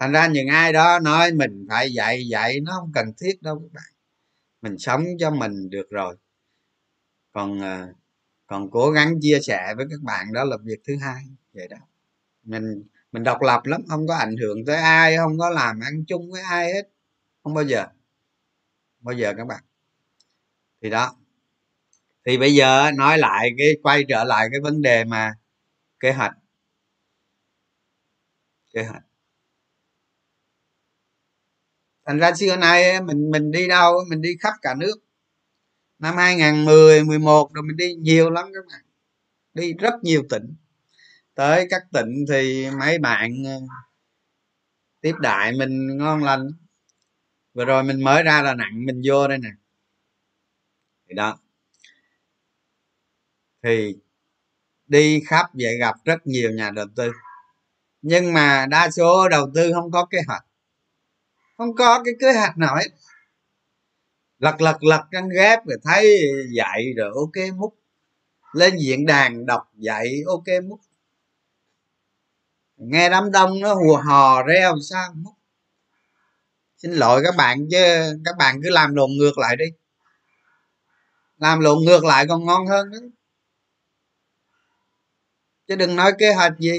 Thành ra những ai đó nói mình phải dạy dạy nó không cần thiết đâu các bạn. Mình sống cho mình được rồi. Còn ờ, còn cố gắng chia sẻ với các bạn đó là việc thứ hai, vậy đó. Mình mình độc lập lắm, không có ảnh hưởng tới ai, không có làm ăn chung với ai hết. Không bao giờ. Bao giờ các bạn. Thì đó thì bây giờ nói lại cái, quay trở lại cái vấn đề mà kế hoạch. Kế hoạch. Thành ra xưa nay mình mình đi đâu mình đi khắp cả nước. Năm 2010 11 rồi mình đi nhiều lắm các bạn. Đi rất nhiều tỉnh. Tới các tỉnh thì mấy bạn ờ, tiếp đại mình ngon lành. Vừa rồi mình mới ra là nặng mình vô đây nè. Thì đó thì đi khắp vậy gặp rất nhiều nhà đầu tư. Nhưng mà đa số đầu tư không có kế hoạch. Không có cái kế hoạch nào hết. Lật lật lật căn ghép rồi thấy dạy rồi ok múc. Lên diễn đàn đọc dạy ok múc. Nghe đám đông nó hùa hò reo sao múc. Xin lỗi các bạn chứ, các bạn cứ làm lộn ngược lại đi. Làm lộn ngược lại còn ngon hơn đấy chứ đừng nói kế hoạch gì.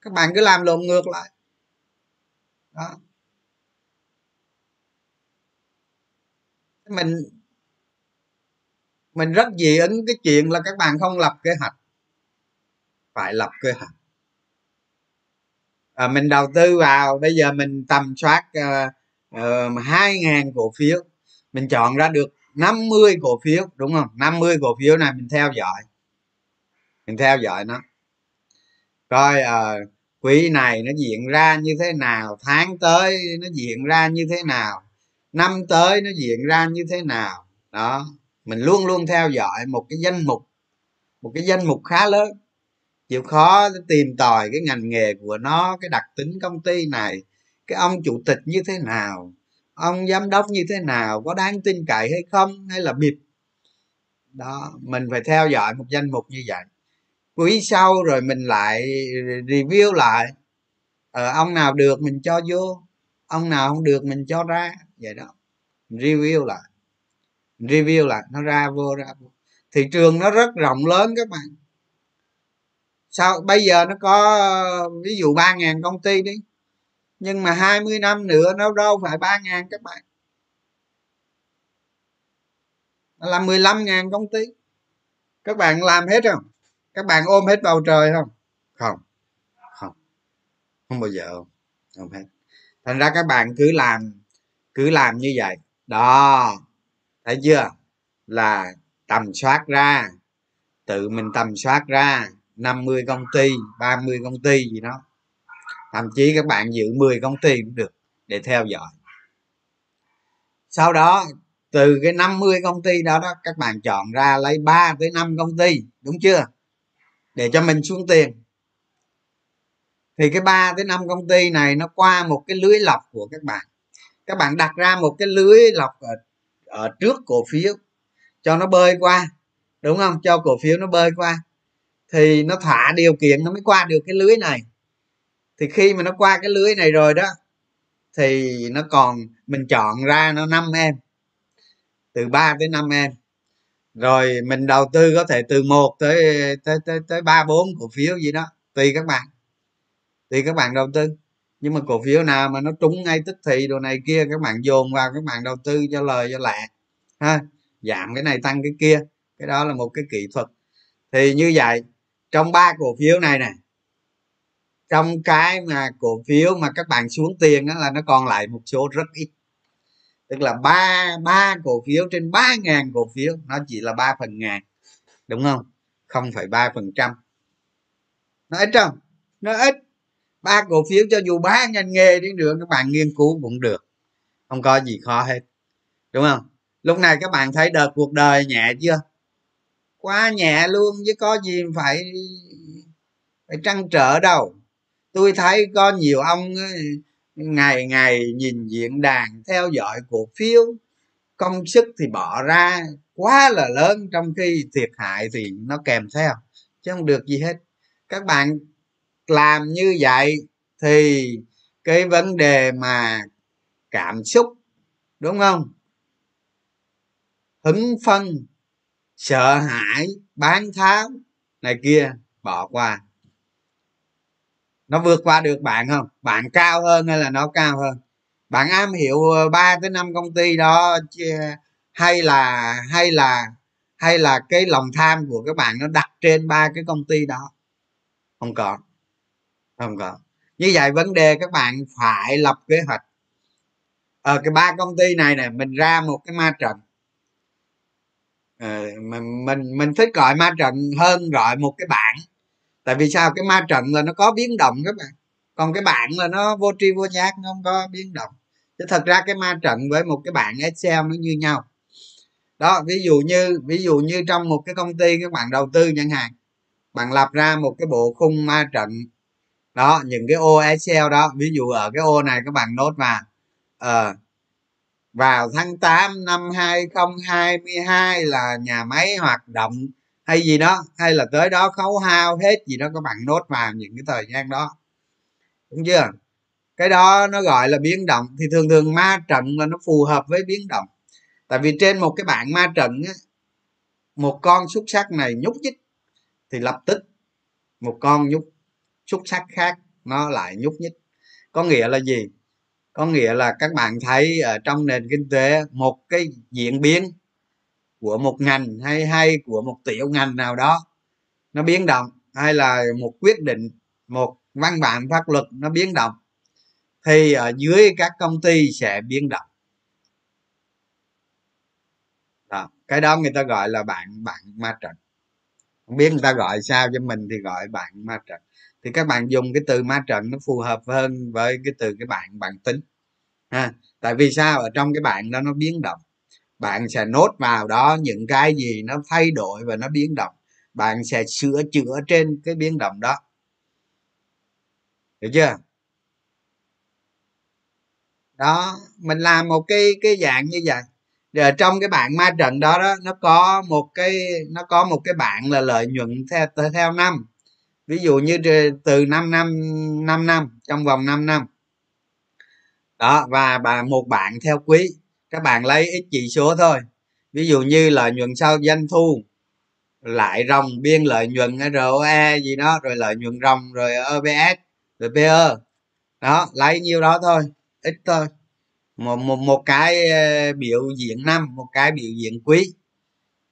Các bạn cứ làm lộn ngược lại. Đó. Mình mình rất dị ứng cái chuyện là các bạn không lập kế hoạch. Phải lập kế hoạch. À, mình đầu tư vào bây giờ mình tầm soát ờ, ờ, hai uh, ngàn cổ phiếu. Mình chọn ra được 50 cổ phiếu đúng không? 50 cổ phiếu này mình theo dõi. Mình theo dõi nó coi ờ, à, quý này nó diễn ra như thế nào tháng tới nó diễn ra như thế nào năm tới nó diễn ra như thế nào. Đó mình luôn luôn theo dõi một cái danh mục một cái danh mục khá lớn. Chịu khó tìm tòi cái ngành nghề của nó cái đặc tính công ty này cái ông chủ tịch như thế nào ông giám đốc như thế nào có đáng tin cậy hay không hay là bịp. Đó mình phải theo dõi một danh mục như vậy quý sau rồi mình lại review lại. Ờ, ông nào được mình cho vô ông nào không được mình cho ra. Vậy đó. Review lại. Review lại nó ra vô ra vô. Thị trường nó rất rộng lớn các bạn. Sao bây giờ nó có ví dụ ba ngàn công ty đi nhưng mà 20 năm nữa nó đâu phải ba ngàn các bạn. Là 15 ngàn công ty. Các bạn làm hết không? Các bạn ôm hết bầu trời không? Không. Không. Không bao giờ ôm. Ôm hết. Thành ra các bạn cứ làm cứ làm như vậy. Đó. Thấy chưa? Là tầm soát ra. Tự mình tầm soát ra. 50 công ty 30 công ty gì đó. Thậm chí các bạn giữ 10 công ty cũng được để theo dõi. Sau đó, từ cái 50 công ty đó đó, các bạn chọn ra lấy 3 tới 5 công ty. Đúng chưa? Để cho mình xuống tiền. Thì cái 3 tới 5 công ty này nó qua một cái lưới lọc của các bạn. Các bạn đặt ra một cái lưới lọc ở, ở trước cổ phiếu cho nó bơi qua đúng không? Cho cổ phiếu nó bơi qua. Thì nó thỏa điều kiện nó mới qua được cái lưới này. Thì khi mà nó qua cái lưới này rồi đó thì nó còn mình chọn ra nó năm em. Từ 3 tới 5 em rồi mình đầu tư có thể từ một tới tới tới tới ba, bốn cổ phiếu gì đó, tùy các bạn. Tùy các bạn đầu tư. Nhưng mà cổ phiếu nào mà nó trúng ngay tức thì đồ này kia, các bạn dồn vào, các bạn đầu tư cho lời cho lẹ ha. Giảm cái này tăng cái kia, cái đó là một cái kỹ thuật. Thì như vậy, trong ba cổ phiếu này nè, trong cái mà cổ phiếu mà các bạn xuống tiền đó là nó còn lại một số rất ít tức là ba ba cổ phiếu trên ba ngàn cổ phiếu, nó chỉ là ba phần ngàn, đúng không? Không phải ba phần trăm. Nó ít không? Nó ít. Ba cổ phiếu cho dù ba ngành nghề đi nữa, các bạn nghiên cứu cũng được. Không có gì khó hết, đúng không? Lúc này các bạn thấy đợt cuộc đời nhẹ chưa? Quá nhẹ luôn, chứ có gì phải phải trăn trở đâu. Tôi thấy có nhiều ông ngày ngày nhìn diễn đàn theo dõi cổ phiếu công sức thì bỏ ra, quá là lớn, trong khi thiệt hại thì nó kèm theo, chứ không được gì hết. Các bạn làm như vậy thì cái vấn đề mà cảm xúc, đúng không? Hứng phân, sợ hãi, bán tháo, này kia, bỏ qua nó vượt qua được bạn không? Bạn cao hơn hay là nó cao hơn? Bạn am hiểu ờ, ba tới năm công ty đó hay là hay là hay là cái lòng tham của các bạn nó đặt trên ba cái công ty đó? Không có. Không có. Như vậy vấn đề các bạn phải lập kế hoạch. Ở cái ba công ty này nè mình ra một cái ma trận. Ờ, mình mình mình thích gọi ma trận hơn gọi một cái bảng tại vì sao? Cái ma trận là nó có biến động các bạn còn cái bảng là nó vô tri vô giác nó không có biến động. Chứ thật ra cái ma trận với một cái bảng excel nó như nhau. Đó ví dụ như ví dụ như trong một cái công ty các bạn đầu tư chẳng hạn bạn lập ra một cái bộ khung ma trận. Đó những cái ô excel đó ví dụ ở cái ô này các bạn nốt vào. Ờ, vào tháng 8 năm 2022 là nhà máy hoạt động hay gì đó hay là tới đó khấu hao hết gì đó các bạn nốt vào những cái thời gian đó. Đúng chưa? Cái đó nó gọi là biến động. Thì thường thường ma trận là nó phù hợp với biến động. Tại vì trên một cái bảng ma trận á, một con xúc sắc này nhúc nhích thì lập tức một con nhúc xúc sắc khác nó lại nhúc nhích. Có nghĩa là gì? Có nghĩa là các bạn thấy ở trong nền kinh tế một cái diễn biến của một ngành hay hay của một tiểu ngành nào đó, nó biến động, hay là một quyết định, một văn bản pháp luật nó biến động, thì ở dưới các công ty sẽ biến động. Đó. cái đó người ta gọi là bạn bạn ma trận. Không biết người ta gọi sao cho mình thì gọi bạn ma trận. Thì các bạn dùng cái từ ma trận nó phù hợp hơn với cái từ cái bạn bạn tính, ha. Tại vì sao? Ở trong cái bạn đó nó biến động bạn sẽ nốt vào đó những cái gì nó thay đổi và nó biến động. Bạn sẽ sửa chữa trên cái biến động đó. Được chưa? Đó, mình làm một cái cái dạng như vậy. Rồi trong cái bảng ma trận đó đó, nó có một cái, nó có một cái bảng là lợi nhuận theo theo năm. Ví dụ như từ 5 năm 5 năm, trong vòng 5 năm. Đó, và bà, một bạn theo quý các bạn lấy ít chỉ số thôi. Ví dụ như lợi nhuận sau doanh thu, lại ròng biên lợi nhuận ROE gì đó, rồi lợi nhuận ròng rồi obs rồi PE đó, lấy nhiêu đó thôi, ít thôi. Một một một cái ờ, biểu diễn năm, một cái biểu diễn quý.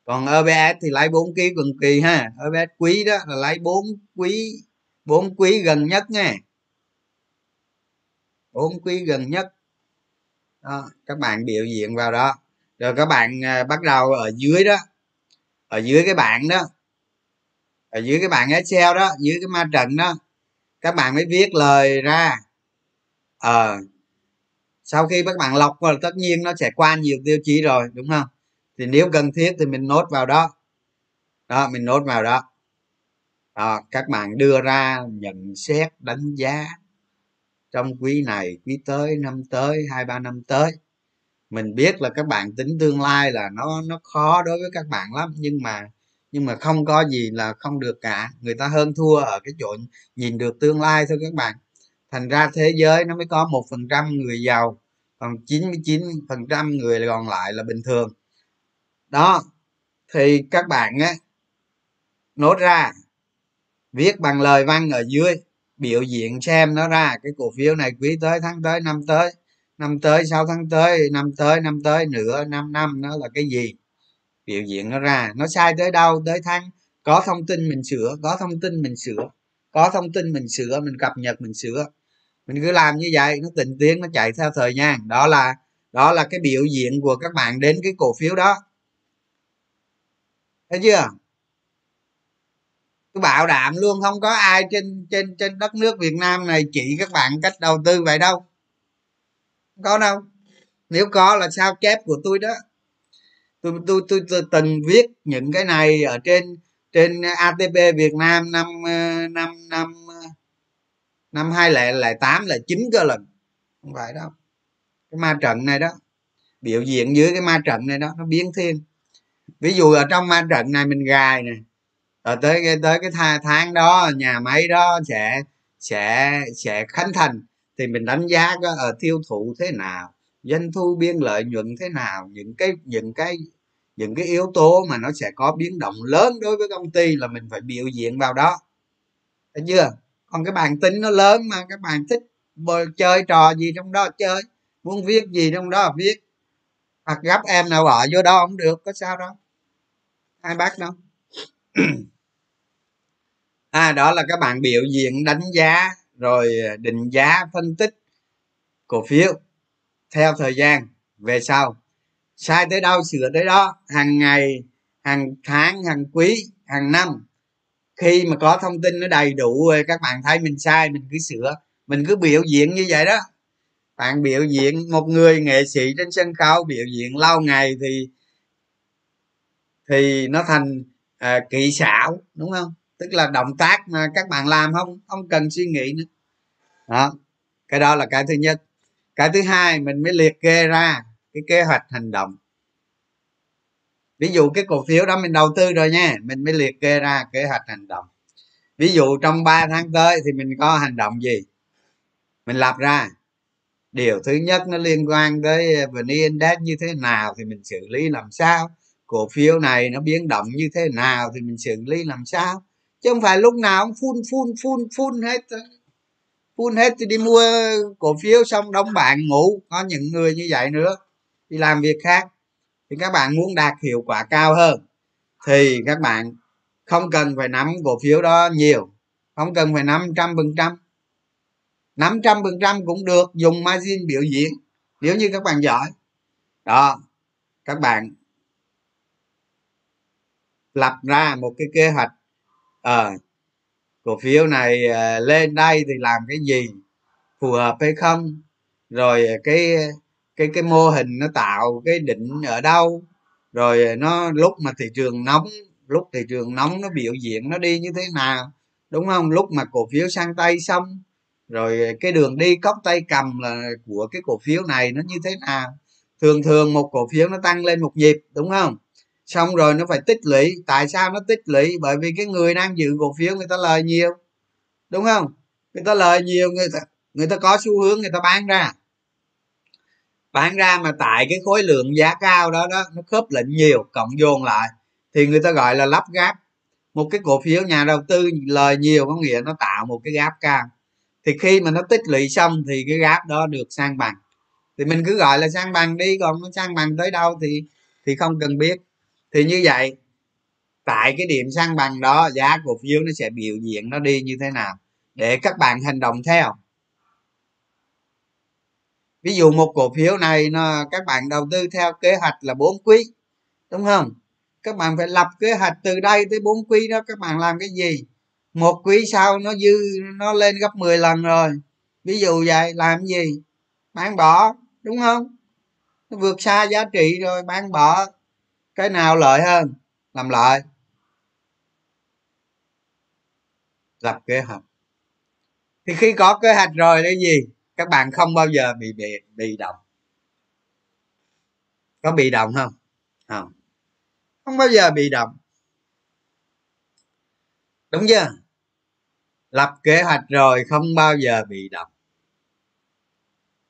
Còn obs thì lấy bốn ký gần kỳ ha. Obs quý đó là lấy bốn quý bốn quý gần nhất nha. Bốn quý gần nhất đó, các bạn biểu diễn vào đó. Rồi các bạn à, bắt đầu ở dưới đó ở dưới cái bảng đó ở dưới cái bảng excel đó dưới cái ma trận đó các bạn mới viết lời ra. Ờ à, sau khi các bạn lọc rồi tất nhiên nó sẽ qua nhiều tiêu chí rồi đúng không? Thì nếu cần thiết thì mình nốt vào đó. Đó mình nốt vào đó. Đó, các bạn đưa ra nhận xét đánh giá trong quý này, quý tới, năm tới, hai, ba năm tới. Mình biết là các bạn tính tương lai là nó nó khó đối với các bạn lắm, nhưng mà nhưng mà không có gì là không được cả. Người ta hơn thua ở cái chỗ nhìn được tương lai thôi các bạn. Thành ra thế giới nó mới có một phần trăm người giàu, còn 99 phần trăm người còn lại là bình thường. Đó, thì các bạn á, nốt ra, viết bằng lời văn ở dưới biểu diễn xem nó ra. Cái cổ phiếu này quý tới tháng tới, năm tới năm tới, sáu tháng tới, năm tới năm tới, nửa, năm năm, nó là cái gì? Biểu diễn nó ra. Nó sai tới đâu? Tới tháng, có thông tin mình sửa, có thông tin mình sửa, có thông tin mình sửa, mình cập nhật, mình sửa. Mình cứ làm như vậy, nó tình tiến, nó chạy theo thời gian. Đó là đó là cái biểu diễn của các bạn đến cái cổ phiếu đó. Thấy chưa? Tôi bảo đảm luôn không có ai trên trên trên đất nước việt nam này chỉ các bạn cách đầu tư vậy đâu. Không có đâu. Nếu có là sao chép của tôi đó. Tôi tôi tôi, tôi từng viết những cái này ở trên trên ATP Việt Nam năm ờ, năm năm ờ, năm hai lẻ lẻ tám là chín cơ lần. Không phải đâu. Cái ma trận này đó biểu diễn dưới cái ma trận này đó nó biến thiên. Ví dụ ở trong ma trận này mình gài này rồi tới cái tới cái tháng đó, nhà máy đó sẽ sẽ sẽ khánh thành. Thì mình đánh giá có ở ờ, tiêu thụ thế nào, doanh thu biên lợi nhuận thế nào, những cái những cái những cái yếu tố mà nó sẽ có biến động lớn đối với công ty là mình phải biểu diễn vào đó. Thấy chưa? Còn cái bàn tính nó lớn mà các bạn thích chơi trò gì trong đó chơi, muốn viết gì trong đó viết. Hoặc gấp em nào ở vô đó không được, có sao đâu. Ai bắt đâu? à đó là các bạn biểu diễn đánh giá rồi ờ, định giá phân tích cổ phiếu theo thời gian về sau. Sai tới đâu sửa tới đó hàng ngày hàng tháng hàng quý hàng năm. Khi mà có thông tin nó đầy đủ rồi các bạn thấy mình sai mình cứ sửa mình cứ biểu diễn như vậy đó. Bạn biểu diễn một người nghệ sĩ trên sân khấu biểu diễn lâu ngày thì thì nó thành à, kỹ xảo đúng không? Tức là động tác mà các bạn làm không không cần suy nghĩ nữa. Đó, cái đó là cái thứ nhất. Cái thứ hai, mình mới liệt kê ra cái kế hoạch hành động. Ví dụ cái cổ phiếu đó mình đầu tư rồi nha, mình mới liệt kê ra kế hoạch hành động. Ví dụ trong 3 tháng tới thì mình có hành động gì? Mình lập ra. Điều thứ nhất nó liên quan tới vn index như thế nào thì mình xử lý làm sao? Cổ phiếu này nó biến động như thế nào thì mình xử lý làm sao? Chứ không phải lúc nào cũng phun phun phun phun hết phun hết thì đi mua cổ phiếu xong đóng bạn ngủ. Có những người như vậy nữa. Đi làm việc khác. Thì các bạn muốn đạt hiệu quả cao hơn, thì các bạn không cần phải nắm cổ phiếu đó nhiều. Không cần phải nắm trăm phần trăm. Năm trăm phần trăm cũng được, dùng margin biểu diễn, nếu như các bạn giỏi. Đó, các bạn lập ra một cái kế hoạch à, cổ phiếu này à, lên đây thì làm cái gì? Phù hợp hay không? Rồi ờ, cái cái cái mô hình nó tạo cái định ở đâu? Rồi nó lúc mà thị trường nóng lúc thị trường nóng nó biểu diễn nó đi như thế nào? Đúng không? Lúc mà cổ phiếu sang tay xong rồi cái đường đi cốc tay cầm là của cái cổ phiếu này nó như thế nào? Thường thường một cổ phiếu nó tăng lên một nhịp đúng không? Xong rồi nó phải tích lũy. Tại sao nó tích lũy? Bởi vì cái người đang giữ cổ phiếu người ta lời nhiều. Đúng không? Người ta lời nhiều, người ta người ta có xu hướng người ta bán ra. Bán ra mà tại cái khối lượng giá cao đó đó, nó khớp lệnh nhiều, cộng dồn lại, thì người ta gọi là lắp gáp một cái cổ phiếu nhà đầu tư lời nhiều có nghĩa nó tạo một cái gáp cao. Thì khi mà nó tích lũy xong thì cái gáp đó được sang bằng. Thì mình cứ gọi là sang bằng đi, còn nó sang bằng tới đâu thì thì không cần biết thì như vậy, tại cái điểm sang bằng đó, giá cổ phiếu nó sẽ biểu diễn nó đi như thế nào để các bạn hành động theo. Ví dụ một cổ phiếu này nó, các bạn đầu tư theo kế hoạch là bốn quý, đúng không? Các bạn phải lập kế hoạch từ đây tới bốn quý đó, các bạn làm cái gì? Một quý sau nó dư, nó lên gấp 10 lần rồi. Ví dụ vậy, làm gì? Bán bỏ, đúng không? Nó vượt xa giá trị rồi, bán bỏ cái nào lợi hơn? Làm lợi. Lập kế hoạch. Thì khi có kế hoạch rồi cái gì? Các bạn không bao giờ bị bị bị động. Có bị động không? Không. Không bao giờ bị động. Đúng chưa? Lập kế hoạch rồi không bao giờ bị động.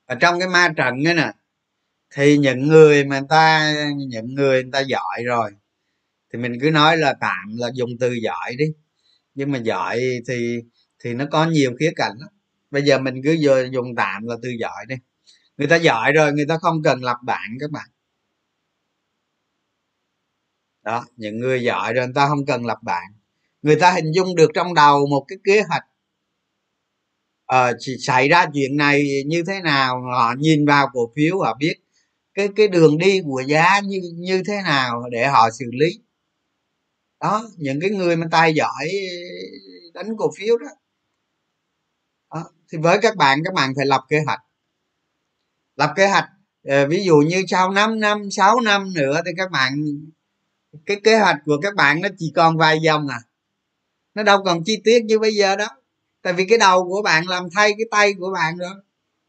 Ở trong cái ma trận ấy nè thì những người mà người ta những người người ta giỏi rồi thì mình cứ nói là tạm là dùng từ giỏi đi. Nhưng mà giỏi thì thì nó có nhiều khía cạnh lắm. Bây giờ mình cứ dùng tạm là từ giỏi đi. Người ta giỏi rồi người ta không cần lập bạn các bạn. Đó những người giỏi rồi người ta không cần lập bạn. Người ta hình dung được trong đầu một cái kế hoạch. Ờ, xảy ra chuyện này như thế nào họ nhìn vào cổ phiếu họ biết cái cái đường đi của giá như như thế nào để họ xử lý. Đó, những cái người mà tài giỏi ờ, đánh cổ phiếu đó. đó, thì với các bạn các bạn phải lập kế hoạch. Lập kế hoạch ờ, ví dụ như sau 5 năm 6 năm nữa thì các bạn, cái kế hoạch của các bạn nó chỉ còn vài dòng à. Nó đâu còn chi tiết như bây giờ đó tại vì cái đầu của bạn làm thay cái tay của bạn rồi,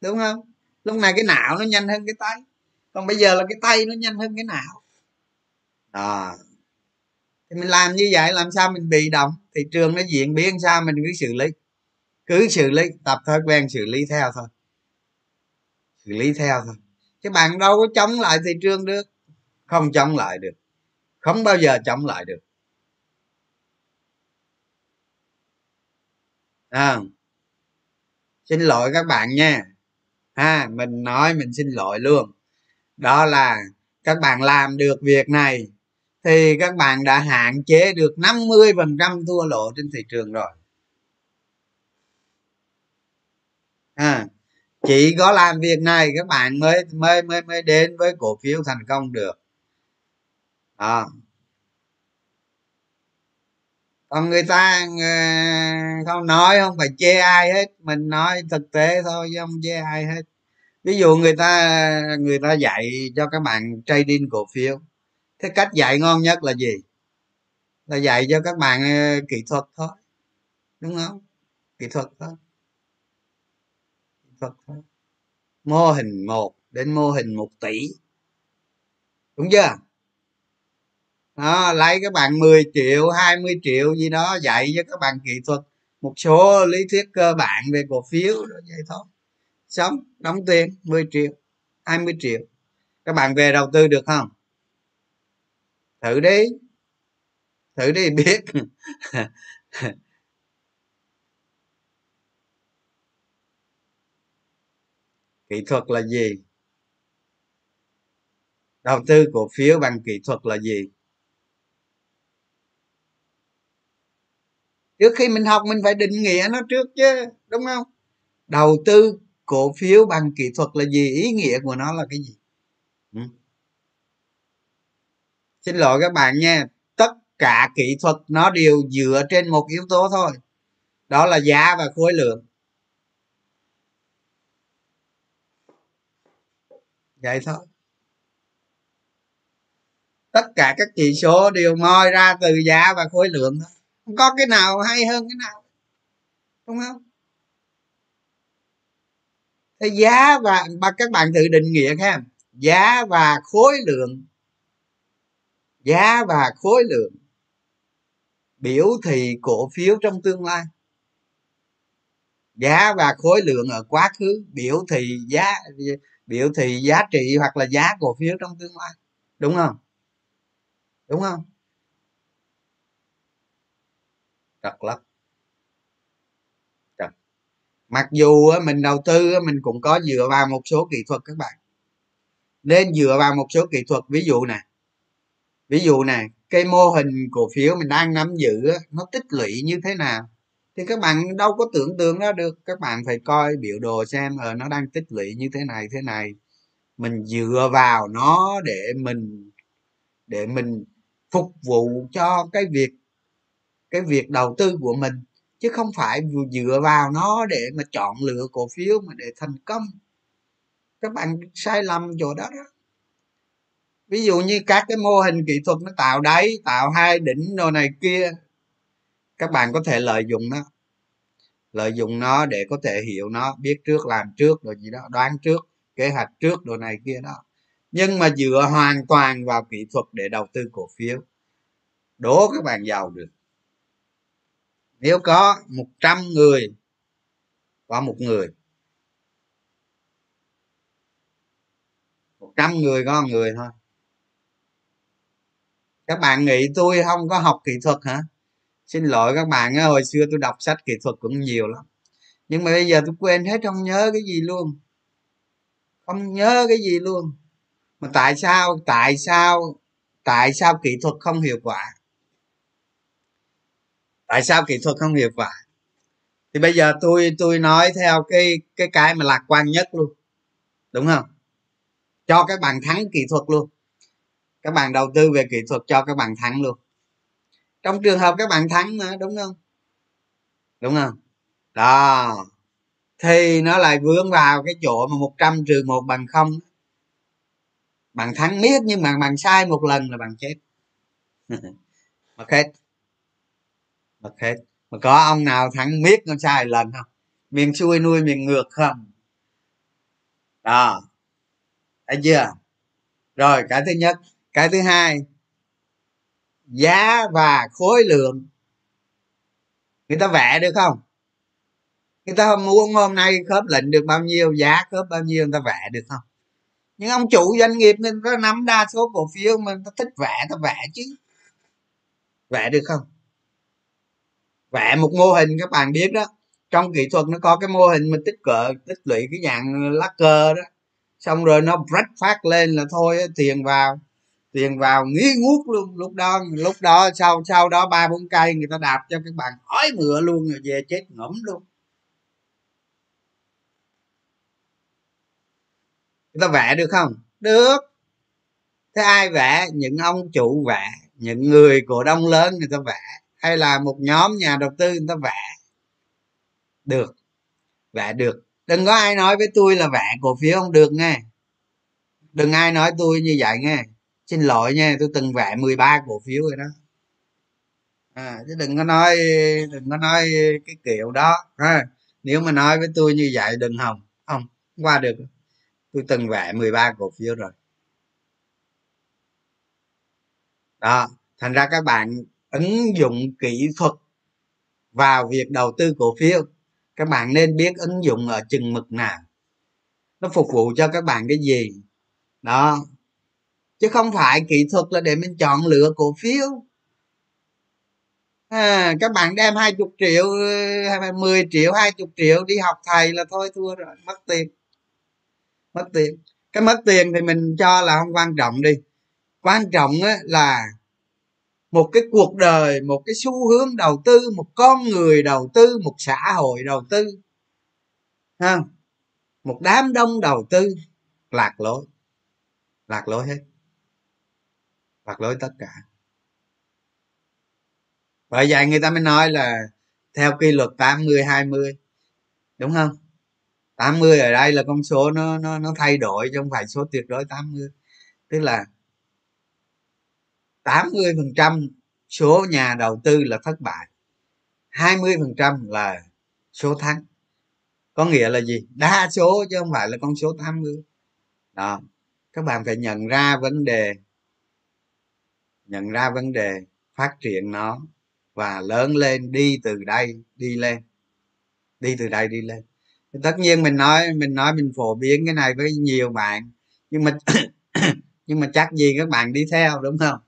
đúng không? Lúc này cái não nó nhanh hơn cái tay còn bây giờ là cái tay nó nhanh hơn cái nào, à thì mình làm như vậy làm sao mình bị động? Thị trường nó diễn biến sao mình cứ xử lý. Cứ xử lý tập thói quen xử lý theo thôi. Xử lý theo thôi. Chứ bạn đâu có chống lại thị trường được. Không chống lại được. Không bao giờ chống lại được. À, xin lỗi các bạn nha. Ha mình nói mình xin lỗi luôn đó là các bạn làm được việc này thì các bạn đã hạn chế được 50% thua lỗ trên thị trường rồi. À, chỉ có làm việc này các bạn mới mới mới mới đến với cổ phiếu thành công được. À. còn người ta ờ, không nói không phải chê ai hết mình nói thực tế thôi chứ không chê ai hết ví dụ người ta người ta dạy cho các bạn trading cổ phiếu thế cách dạy ngon nhất là gì? Là dạy cho các bạn ờ, kỹ thuật thôi đúng không? Kỹ thuật thôi. Kỹ thuật thôi. Mô hình một đến mô hình một tỷ. Đúng chưa? Đó, lấy các bạn 10 triệu 20 triệu gì đó dạy cho các bạn kỹ thuật một số lý thuyết cơ bản về cổ phiếu vậy thôi sống đóng tiền 10 triệu 20 triệu. Các bạn về đầu tư được không? Thử đi. Thử đi, biết. Kỹ thuật là gì? Đầu tư cổ phiếu bằng kỹ thuật là gì? Trước khi mình học, mình phải định nghĩa nó trước chứ, đúng không? Đầu tư cổ phiếu bằng kỹ thuật là gì? Ý nghĩa của nó là cái gì? Ừ. xin lỗi các bạn nha, tất cả kỹ thuật nó đều dựa trên một yếu tố thôi, đó là giá và khối lượng. Vậy thôi. Tất cả các chỉ số đều moi ra từ giá và khối lượng thôi. Không có cái nào hay hơn cái nào, đúng không? Thế giá và các bạn tự định nghĩa ha, giá và khối lượng. Giá và khối lượng. Biểu thị cổ phiếu trong tương lai. Giá và khối lượng ở quá khứ. Biểu thị giá biểu thị giá trị hoặc là giá cổ phiếu trong tương lai. Đúng không? Đúng không? Trật lắc mặc dù mình đầu tư mình cũng có dựa vào một số kỹ thuật các bạn. Nên dựa vào một số kỹ thuật ví dụ nè ví dụ này cái mô hình cổ phiếu mình đang nắm giữ nó tích lũy như thế nào thì các bạn đâu có tưởng tượng ra được. Các bạn phải coi biểu đồ xem ờ, nó đang tích lũy như thế này thế này. Mình dựa vào nó để mình để mình phục vụ cho cái việc cái việc đầu tư của mình chứ không phải dựa vào nó để mà chọn lựa cổ phiếu mà để thành công. Các bạn sai lầm chỗ đó đó. Ví dụ như các cái mô hình kỹ thuật nó tạo đáy, tạo hai đỉnh đồ này kia, các bạn có thể lợi dụng nó. Lợi dụng nó để có thể hiểu nó, biết trước, làm trước, rồi gì đó, đoán trước, kế hoạch trước đồ này kia đó. Nhưng mà dựa hoàn toàn vào kỹ thuật để đầu tư cổ phiếu. Đố các bạn giàu được nếu có 100 người có một người 100 người có một người thôi. Các bạn nghĩ tôi không có học kỹ thuật hả? Xin lỗi các bạn hồi xưa tôi đọc sách kỹ thuật cũng nhiều lắm. Nhưng mà bây giờ tôi quên hết, không nhớ cái gì luôn. Không nhớ cái gì luôn. Mà tại sao tại sao tại sao kỹ thuật không hiệu quả? Tại sao kỹ thuật không hiệu quả? Thì bây giờ tôi tôi nói theo cái cái cái mà lạc quan nhất luôn. Đúng không? Cho các bạn thắng kỹ thuật luôn. Các bạn đầu tư về kỹ thuật cho các bạn thắng luôn. Trong trường hợp các bạn thắng mà, đúng không? Đúng không? Đó. Thì nó lại vướng vào cái chỗ mà 100 trừ một bằng không. Bạn thắng miết nhưng mà bạn sai một lần là bạn chết. Mà hết mất hết. Mà có ông nào thắng miết con sai lần không? Miền xuôi nuôi miền ngược không? Đó. Thấy chưa? Rồi, cái thứ nhất. Cái thứ hai. Giá và khối lượng. Người ta vẽ được không? Người ta muốn hôm nay khớp lệnh được bao nhiêu, giá khớp bao nhiêu, người ta vẽ được không? Nhưng ông chủ doanh nghiệp người ta nắm đa số cổ phiếu mà người ta thích vẽ, ta vẽ chứ. Vẽ được không? Vẽ một mô hình các bạn biết đó. Trong kỹ thuật nó có cái mô hình mình tích cỡ, tích lũy cái dạng lá cờ đó. Xong rồi nó break phát lên là thôi, tiền vào tiền vào nghi ngút luôn. Lúc đó lúc đó sau sau đó ba bốn cây người ta đạp cho các bạn ói mửa luôn rồi về chết ngẫm luôn. Người ta vẽ được không? Được. Thế ai vẽ? Những ông chủ vẽ, những người cổ đông lớn người ta vẽ hay là một nhóm nhà đầu tư người ta vẽ? Được. Vẽ được. Đừng có ai nói với tôi là vẽ cổ phiếu không được nghe. Đừng ai nói tôi như vậy nghe. Xin lỗi nha tôi từng vẽ 13 cổ phiếu rồi đó. À, chứ đừng có nói đừng có nói cái kiểu đó ha. Nếu mà nói với tôi như vậy đừng hòng. Không qua được. Tôi từng vẽ 13 cổ phiếu rồi. Đó thành ra các bạn ứng dụng kỹ thuật vào việc đầu tư cổ phiếu. Các bạn nên biết ứng dụng ở chừng mực nào. Nó phục vụ cho các bạn cái gì? Đó. Chứ không phải kỹ thuật là để mình chọn lựa cổ phiếu. À, các bạn đem hai chục triệu 10 triệu hai chục triệu đi học thầy là thôi thua rồi. Mất tiền. Mất tiền. Cái mất tiền thì mình cho là không quan trọng đi. Quan trọng á, là một cái cuộc đời, một cái xu hướng đầu tư, một con người đầu tư, một xã hội đầu tư. Ha? Một đám đông đầu tư. Lạc lối. Lạc lối hết. Lạc lối tất cả. Bởi vậy người ta mới nói là theo quy luật 80 20 đúng không? 80 ở đây là con số nó nó nó thay đổi chứ không phải số tuyệt đối 80 tức là 80 phần trăm số nhà đầu tư là thất bại 20 phần trăm là số thắng. Có nghĩa là gì? Đa số chứ không phải là con số 80 đó. Các bạn phải nhận ra vấn đề, nhận ra vấn đề phát triển nó và lớn lên, đi từ đây đi lên. Đi từ đây đi lên. Tất nhiên mình nói mình nói mình phổ biến cái này với nhiều bạn, nhưng mà nhưng mà chắc gì các bạn đi theo, đúng không?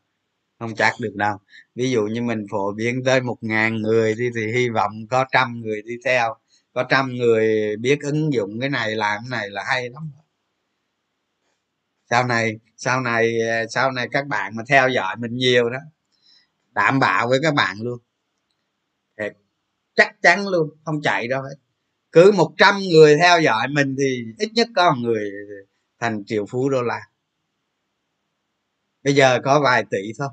Không chắc được đâu. Ví dụ như mình phổ biến tới một ngàn người đi thì hy vọng có trăm người đi theo. Có trăm người biết ứng dụng cái này làm cái này là hay lắm sau này sau này ờ, sau này các bạn mà theo dõi mình nhiều đó đảm bảo với các bạn luôn. Thiệt, chắc chắn luôn không chạy đâu hết. Cứ 100 người theo dõi mình thì ít nhất có một người thành triệu phú đô la. Bây giờ có vài tỷ thôi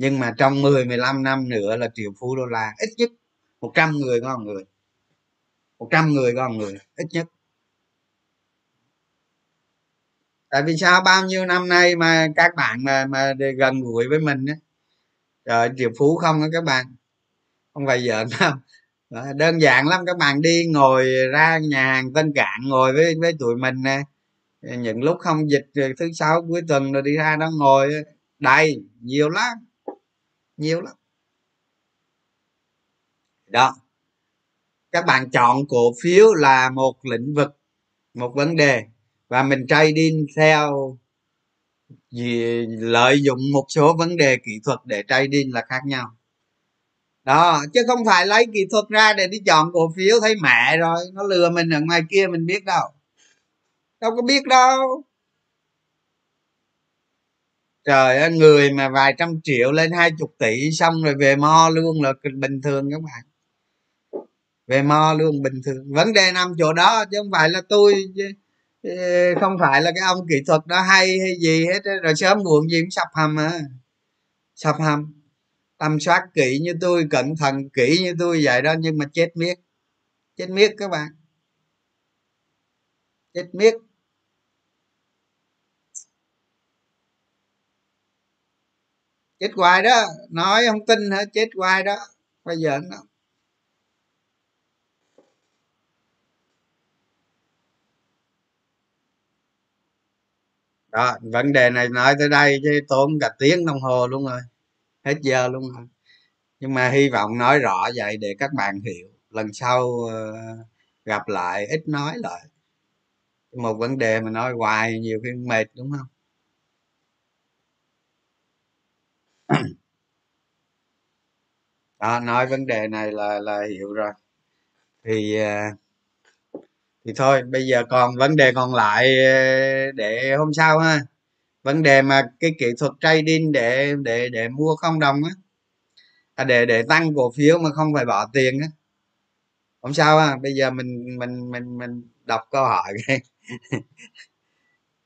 nhưng mà trong 10 15 năm nữa là triệu phú đô la, ít nhất 100 người có một người. 100 người có một người, ít nhất. Tại vì sao? Bao nhiêu năm nay mà các bạn mà mà gần gũi với mình á, trời, triệu phú không á các bạn. Không phải giỡn đâu. Đơn giản lắm, các bạn đi ngồi ra nhà hàng tân cảng ngồi với với tụi mình nè. Những lúc không dịch thứ sáu cuối tuần rồi đi ra đó ngồi. Đầy, nhiều lắm nhiều lắm. Đó. Các bạn chọn cổ phiếu là một lĩnh vực, một vấn đề và mình trading theo gì, lợi dụng một số vấn đề kỹ thuật để trading là khác nhau. Đó, chứ không phải lấy kỹ thuật ra để đi chọn cổ phiếu, thấy mẹ rồi, nó lừa mình ở ngoài kia mình biết đâu. Đâu có biết đâu trời ơi, người mà vài trăm triệu lên hai chục tỷ xong rồi về mo luôn là bình thường các bạn. Về mo luôn, bình thường. Vấn đề nằm chỗ đó chứ không phải là tôi không phải là cái ông kỹ thuật đó hay hay gì hết rồi sớm muộn gì cũng sập hầm à. Sập hầm. Tầm soát kỹ như tôi, cẩn thận kỹ như tôi vậy đó, nhưng mà chết miết. Chết miết các bạn. Chết miết. Chết hoài đó. Nói không tin hả? Chết hoài đó. Bây giờ nó đó, vấn đề này nói tới đây chứ tốn cả tiếng đồng hồ luôn rồi. Hết giờ luôn rồi. Nhưng mà hy vọng nói rõ vậy để các bạn hiểu. Lần sau ờ, gặp lại, ít nói lại. Một vấn đề mà nói hoài nhiều khi mệt, đúng không? Đó nói vấn đề này là là hiểu rồi. Thì à, thì thôi bây giờ còn vấn đề còn lại à, để hôm sau ha. Vấn đề mà cái kỹ thuật trading để để để mua không đồng á à, để để tăng cổ phiếu mà không phải bỏ tiền á. Không sao ha bây giờ mình mình mình mình đọc câu hỏi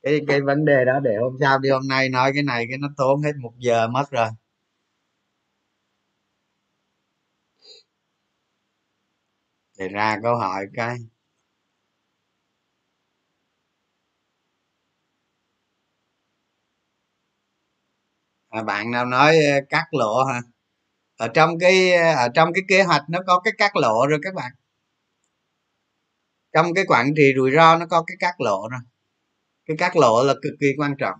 cái cái vấn đề đó để hôm sau đi hôm nay nói cái này cái nó tốn hết một giờ mất rồi. Để ra câu hỏi cái à, bạn nào nói ờ, cắt lộ hả? Ở trong cái ờ, ở trong cái kế hoạch nó có cái cắt lộ rồi các bạn. Trong cái quản trị rủi ro nó có cái cắt lộ rồi cái cắt lỗ là cực kỳ quan trọng.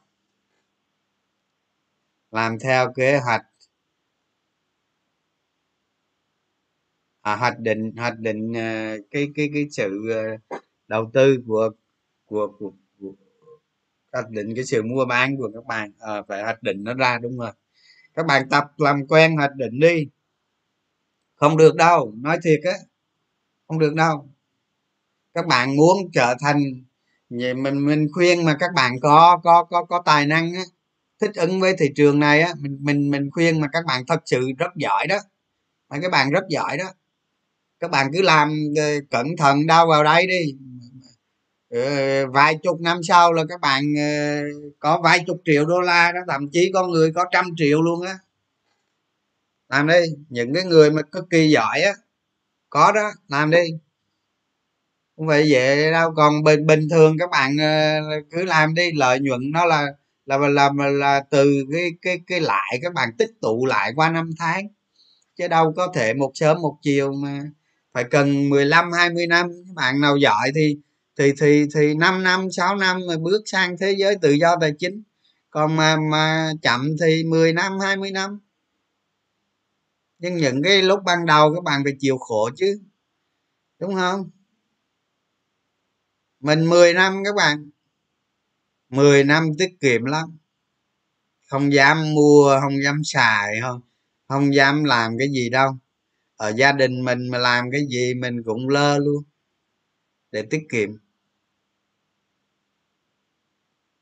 Làm theo kế hoạch. À, hoạch định hoạch định uh, cái cái cái sự uh, đầu tư của của, của, của hoạch định cái sự mua bán của các bạn. À, phải hoạch định nó ra đúng rồi. Các bạn tập làm quen hoạch định đi. Không được đâu nói thiệt á không được đâu. Các bạn muốn trở thành mình mình khuyên mà các bạn có có có có tài năng á, thích ứng với thị trường này á, mình mình mình khuyên mà các bạn thật sự rất giỏi đó. Mà các bạn rất giỏi đó. Các bạn cứ làm ờ, cẩn thận đau vào đây đi. Ờ, vài chục năm sau là các bạn ờ, có vài chục triệu đô la đó, thậm chí có người có trăm triệu luôn á. Làm đi, những cái người mà cực kỳ giỏi á, có đó, làm đi không phải vậy đâu còn bình bình thường các bạn ờ, cứ làm đi lợi nhuận nó là là là là, là từ cái cái cái lại các bạn tích tụ lại qua năm tháng. Chứ đâu có thể một sớm một chiều mà phải cần 15 20 năm. Bạn nào giỏi thì thì thì thì 5 năm 6 năm mà bước sang thế giới tự do tài chính. Còn mà mà chậm thì 10 năm 20 năm. Nhưng những cái lúc ban đầu các bạn phải chịu khổ chứ. Đúng không? Mình 10 năm các bạn. 10 năm tiết kiệm lắm. Không dám mua, không dám xài, không không dám làm cái gì đâu. Ở gia đình mình mà làm cái gì mình cũng lơ luôn. Để tiết kiệm.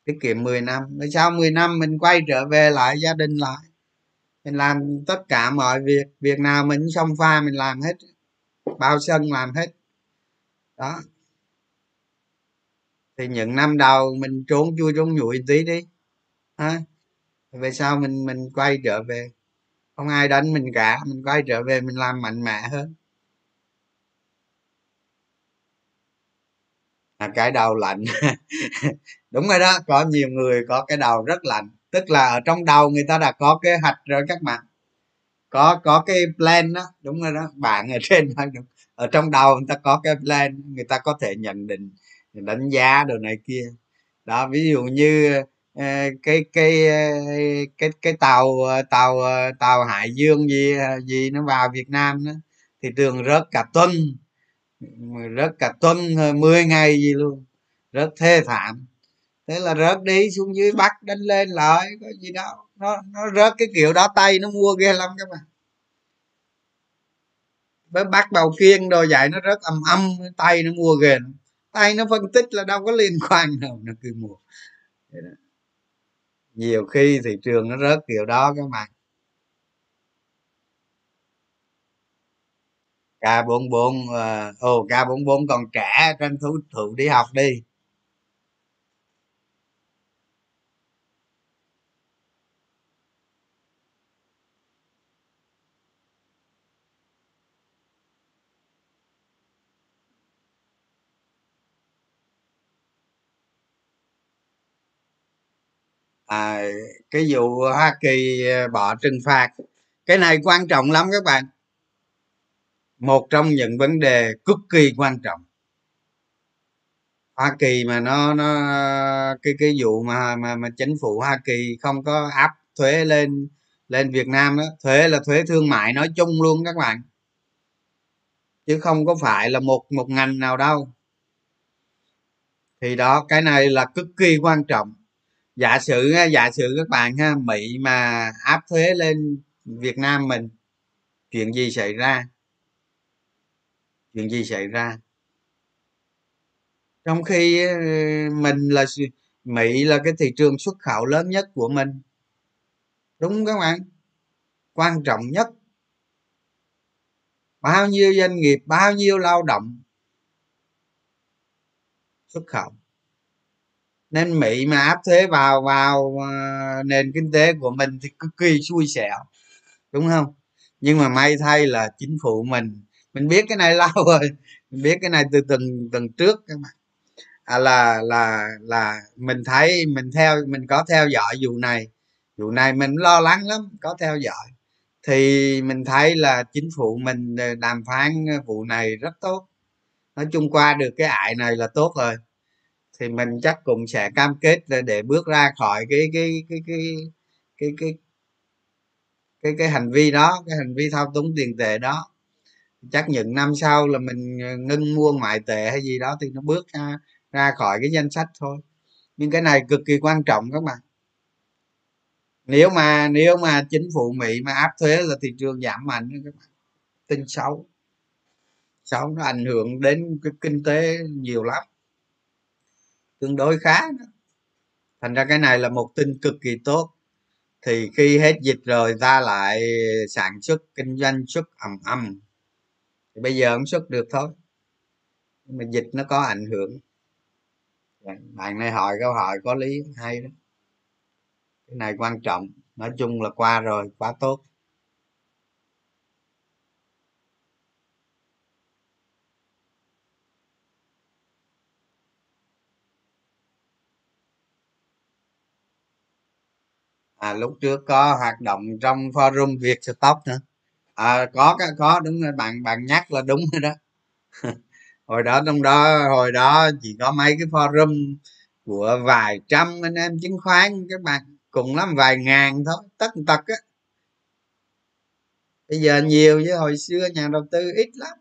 Tiết kiệm 10 năm. Rồi sau 10 năm mình quay trở về lại gia đình lại. Mình làm tất cả mọi việc. Việc nào mình xong pha, mình làm hết. Bao sân làm hết. Đó thì những năm đầu mình trốn chui trốn nhụi tí đi. Ha? Về sau mình mình quay trở về. Không ai đánh mình cả mình quay trở về mình làm mạnh mẽ hơn. À, cái đầu lạnh. Đúng rồi đó có nhiều người có cái đầu rất lạnh. Tức là ở trong đầu người ta đã có kế hoạch rồi các bạn. Có có cái plan đó. Đúng rồi đó bạn ở trên đúng. ở trong đầu người ta có cái plan người ta có thể nhận định đánh giá đồ này kia. Đó, ví dụ như ờ, cái cái ờ, cái cái tàu ờ, tàu tàu hải dương gì gì nó vào việt nam đó thị trường rớt cả tuần. Rớt cả tuần 10 ngày gì luôn. Rất thê thảm. Thế là rớt đi, xuống dưới bắt đánh lên lại có gì đâu nó nó rớt cái kiểu đó, tay nó mua ghê lắm các bạn với bắt bầu kiên đồ dạy nó rất âm âm, tay nó mua ghê lắm ai nó phân tích là đâu có liên quan nào nó cứ mua. Nhiều khi thị trường nó rớt kiểu đó các bạn. K 44 ồ ờ, k 44 còn trẻ, tranh thủ, thụ đi học đi. À, cái vụ hoa kỳ bỏ trừng phạt cái này quan trọng lắm các bạn. Một trong những vấn đề cực kỳ quan trọng. Hoa kỳ mà nó nó cái cái vụ mà mà mà chính phủ hoa kỳ không có áp thuế lên lên việt nam đó thuế là thuế thương mại nói chung luôn các bạn. Chứ không có phải là một một ngành nào đâu. Thì đó cái này là cực kỳ quan trọng giả sử giả sử các bạn ha, mỹ mà áp thuế lên việt nam mình, chuyện gì xảy ra? Chuyện gì xảy ra? Trong khi ờ, mình là mỹ là cái thị trường xuất khẩu lớn nhất của mình. Đúng không các bạn? Quan trọng nhất. Bao nhiêu doanh nghiệp, bao nhiêu lao động xuất khẩu? Nên mỹ mà áp thuế vào vào ờ, nền kinh tế của mình thì cực kỳ xui xẻo đúng không? Nhưng mà may thay là chính phủ mình mình biết cái này lâu rồi mình biết cái này từ tuần tuần trước các bạn. À, là là là mình thấy mình theo mình có theo dõi vụ này vụ này mình lo lắng lắm có theo dõi. Thì mình thấy là chính phủ mình ờ, đàm phán ờ, vụ này rất tốt. Nói chung qua được cái ải này là tốt rồi thì mình chắc cũng sẽ cam kết để bước ra khỏi cái cái cái cái cái cái cái cái hành vi đó, cái hành vi thao túng tiền tệ đó. Chắc những năm sau là mình ngưng mua ngoại tệ hay gì đó thì nó bước ra ra khỏi cái danh sách thôi. Nhưng cái này cực kỳ quan trọng các bạn. Nếu mà nếu mà chính phủ mỹ mà áp thuế là thị trường giảm mạnh các bạn. Tin xấu. Xấu nó ảnh hưởng đến cái kinh tế nhiều lắm tương đối khá thành ra cái này là một tin cực kỳ tốt. Thì khi hết dịch rồi, ta lại sản xuất, kinh doanh xuất ầm ầm thì bây giờ không xuất được thôi. Nhưng mà dịch nó có ảnh hưởng. Dạ, bạn này hỏi câu hỏi có lý hay đó. Cái này quan trọng. Nói chung là qua rồi quá tốt. À lúc trước có hoạt động trong forum việt stock nữa. À, có có đúng rồi bạn bạn nhắc là đúng rồi đó. Hồi đó trong đó hồi đó chỉ có mấy cái forum của vài trăm anh em chứng khoán các bạn cùng lắm vài ngàn thôi tất tật á. Bây giờ nhiều chứ hồi xưa nhà đầu tư ít lắm.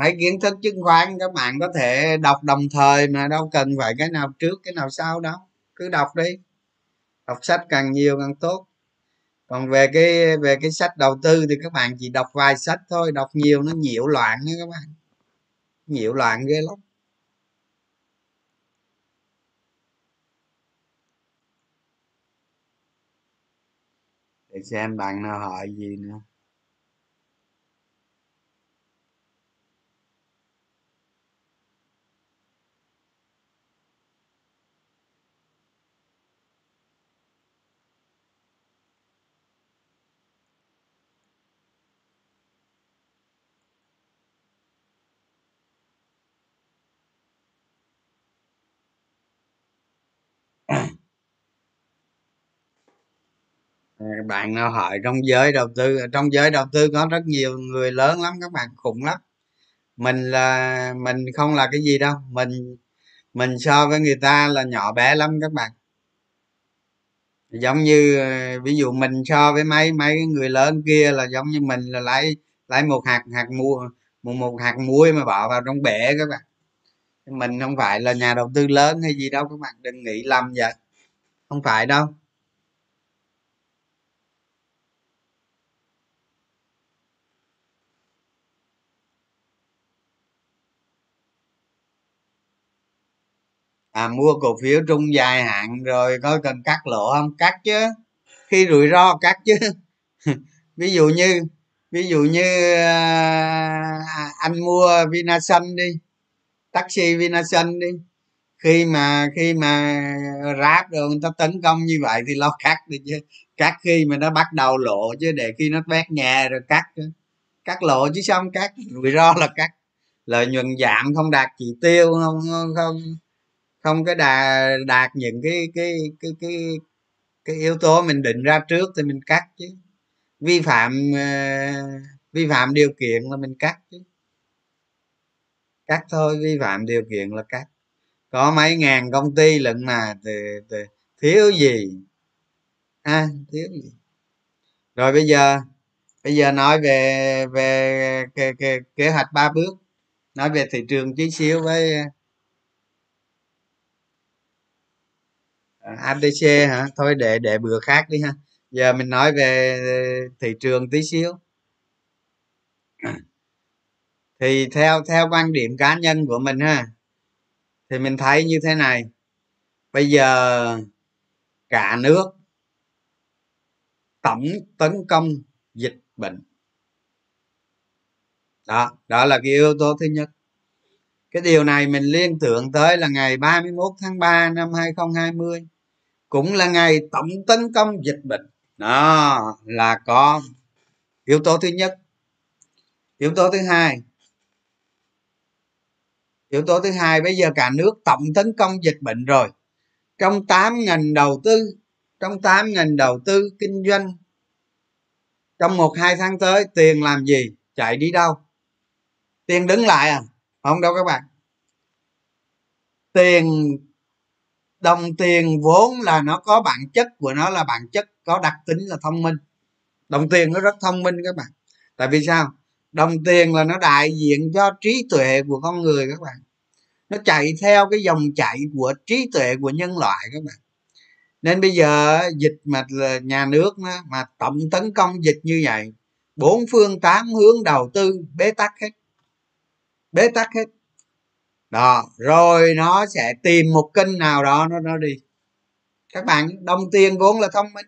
Mấy kiến thức chứng khoán, các bạn có thể đọc đồng thời mà đâu cần phải cái nào trước, cái nào sau đâu. Cứ đọc đi. Đọc sách càng nhiều càng tốt. Còn về cái về cái sách đầu tư thì các bạn chỉ đọc vài sách thôi, đọc nhiều nó nhiễu loạn nha các bạn. Nhiễu loạn ghê lắm. Để xem bạn nào hỏi gì nữa. Bạn nào hỏi trong giới đầu tư, trong giới đầu tư có rất nhiều người lớn lắm, các bạn khủng lắm. Mình là, mình không là cái gì đâu, mình mình so với người ta là nhỏ bé lắm các bạn. Giống như, ví dụ mình so với mấy mấy người lớn kia là giống như mình là lấy lấy một hạt hạt mua một một hạt muối mà bỏ vào trong bể các bạn mình không phải là nhà đầu tư lớn hay gì đâu các bạn đừng nghĩ lầm vậy. Không phải đâu. À mua cổ phiếu trung dài hạn rồi có cần cắt lỗ không? Cắt chứ. Khi rủi ro cắt chứ. Ví dụ như ví dụ như à, anh mua vinasun đi taxi vinasun đi. Khi mà khi mà ráp rồi người ta tấn công như vậy thì lo cắt đi chứ. Cắt khi mà nó bắt đầu lộ chứ để khi nó vét nhà rồi cắt cắt lộ chứ xong cắt? Rủi ro là cắt. Lợi nhuận giảm không đạt chỉ tiêu không không không cái đà đạt những cái cái cái cái cái yếu tố mình định ra trước thì mình cắt chứ. Vi phạm uh, vi phạm điều kiện là mình cắt chứ cắt thôi vi phạm điều kiện là cắt. Có mấy ngàn công ty lận mà thì, thì thiếu gì? À, thiếu gì? Rồi bây giờ bây giờ nói về về kế, kế, kế hoạch ba bước. Nói về thị trường tí xíu với à, abc hả? Thôi để để bữa khác đi ha. Giờ mình nói về thị trường tí xíu thì theo theo quan điểm cá nhân của mình ha, thì mình thấy như thế này. Bây giờ cả nước tổng tấn công dịch bệnh. Đó đó là cái yếu tố thứ nhất. Cái điều này mình liên tưởng tới là ngày 31 tháng 3 năm 2020 cũng là ngày tổng tấn công dịch bệnh. Đó là có yếu tố thứ nhất. Yếu tố thứ hai yếu tố thứ hai, bây giờ cả nước tổng tấn công dịch bệnh rồi. Trong 8 ngành đầu tư, trong 8 ngành đầu tư kinh doanh, trong một, hai tháng tới, tiền làm gì? Chạy đi đâu? Tiền đứng lại à? Không đâu các bạn. Tiền, đồng tiền vốn là nó có bản chất của nó là bản chất có đặc tính là thông minh. Đồng tiền nó rất thông minh các bạn. Tại vì sao? Đồng tiền là nó đại diện cho trí tuệ của con người các bạn. Nó chạy theo cái dòng chảy của trí tuệ của nhân loại các bạn. Nên bây giờ dịch mà là nhà nước mà tổng tấn công dịch như vậy, bốn phương tám hướng đầu tư, bế tắc hết. Bế tắc hết. Đó, rồi nó sẽ tìm một kênh nào đó nó nó đi. Các bạn, đồng tiền vốn là thông minh.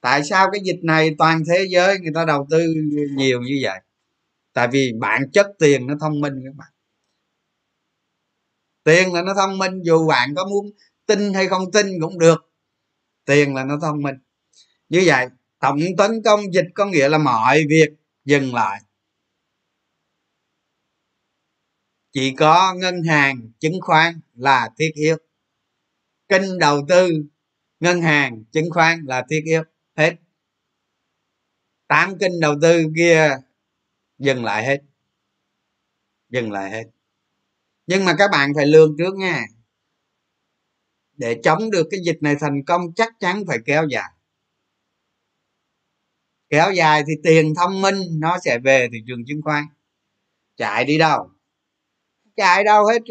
Tại sao cái dịch này toàn thế giới người ta đầu tư nhiều như vậy? Tại vì bản chất tiền nó thông minh các bạn. Tiền là nó thông minh, dù bạn có muốn tin hay không tin cũng được. Tiền là nó thông minh. Như vậy, tổng tấn công dịch có nghĩa là mọi việc dừng lại. Chỉ có ngân hàng, chứng khoán là thiết yếu. Kênh đầu tư, ngân hàng, chứng khoán là thiết yếu. Hết. Tám kênh đầu tư kia dừng lại hết. Dừng lại hết. Nhưng mà các bạn phải lương trước nha. Để chống được cái dịch này thành công, chắc chắn phải kéo dài. Kéo dài thì tiền thông minh nó sẽ về thị trường chứng khoán. Chạy đi đâu? Chạy đâu hết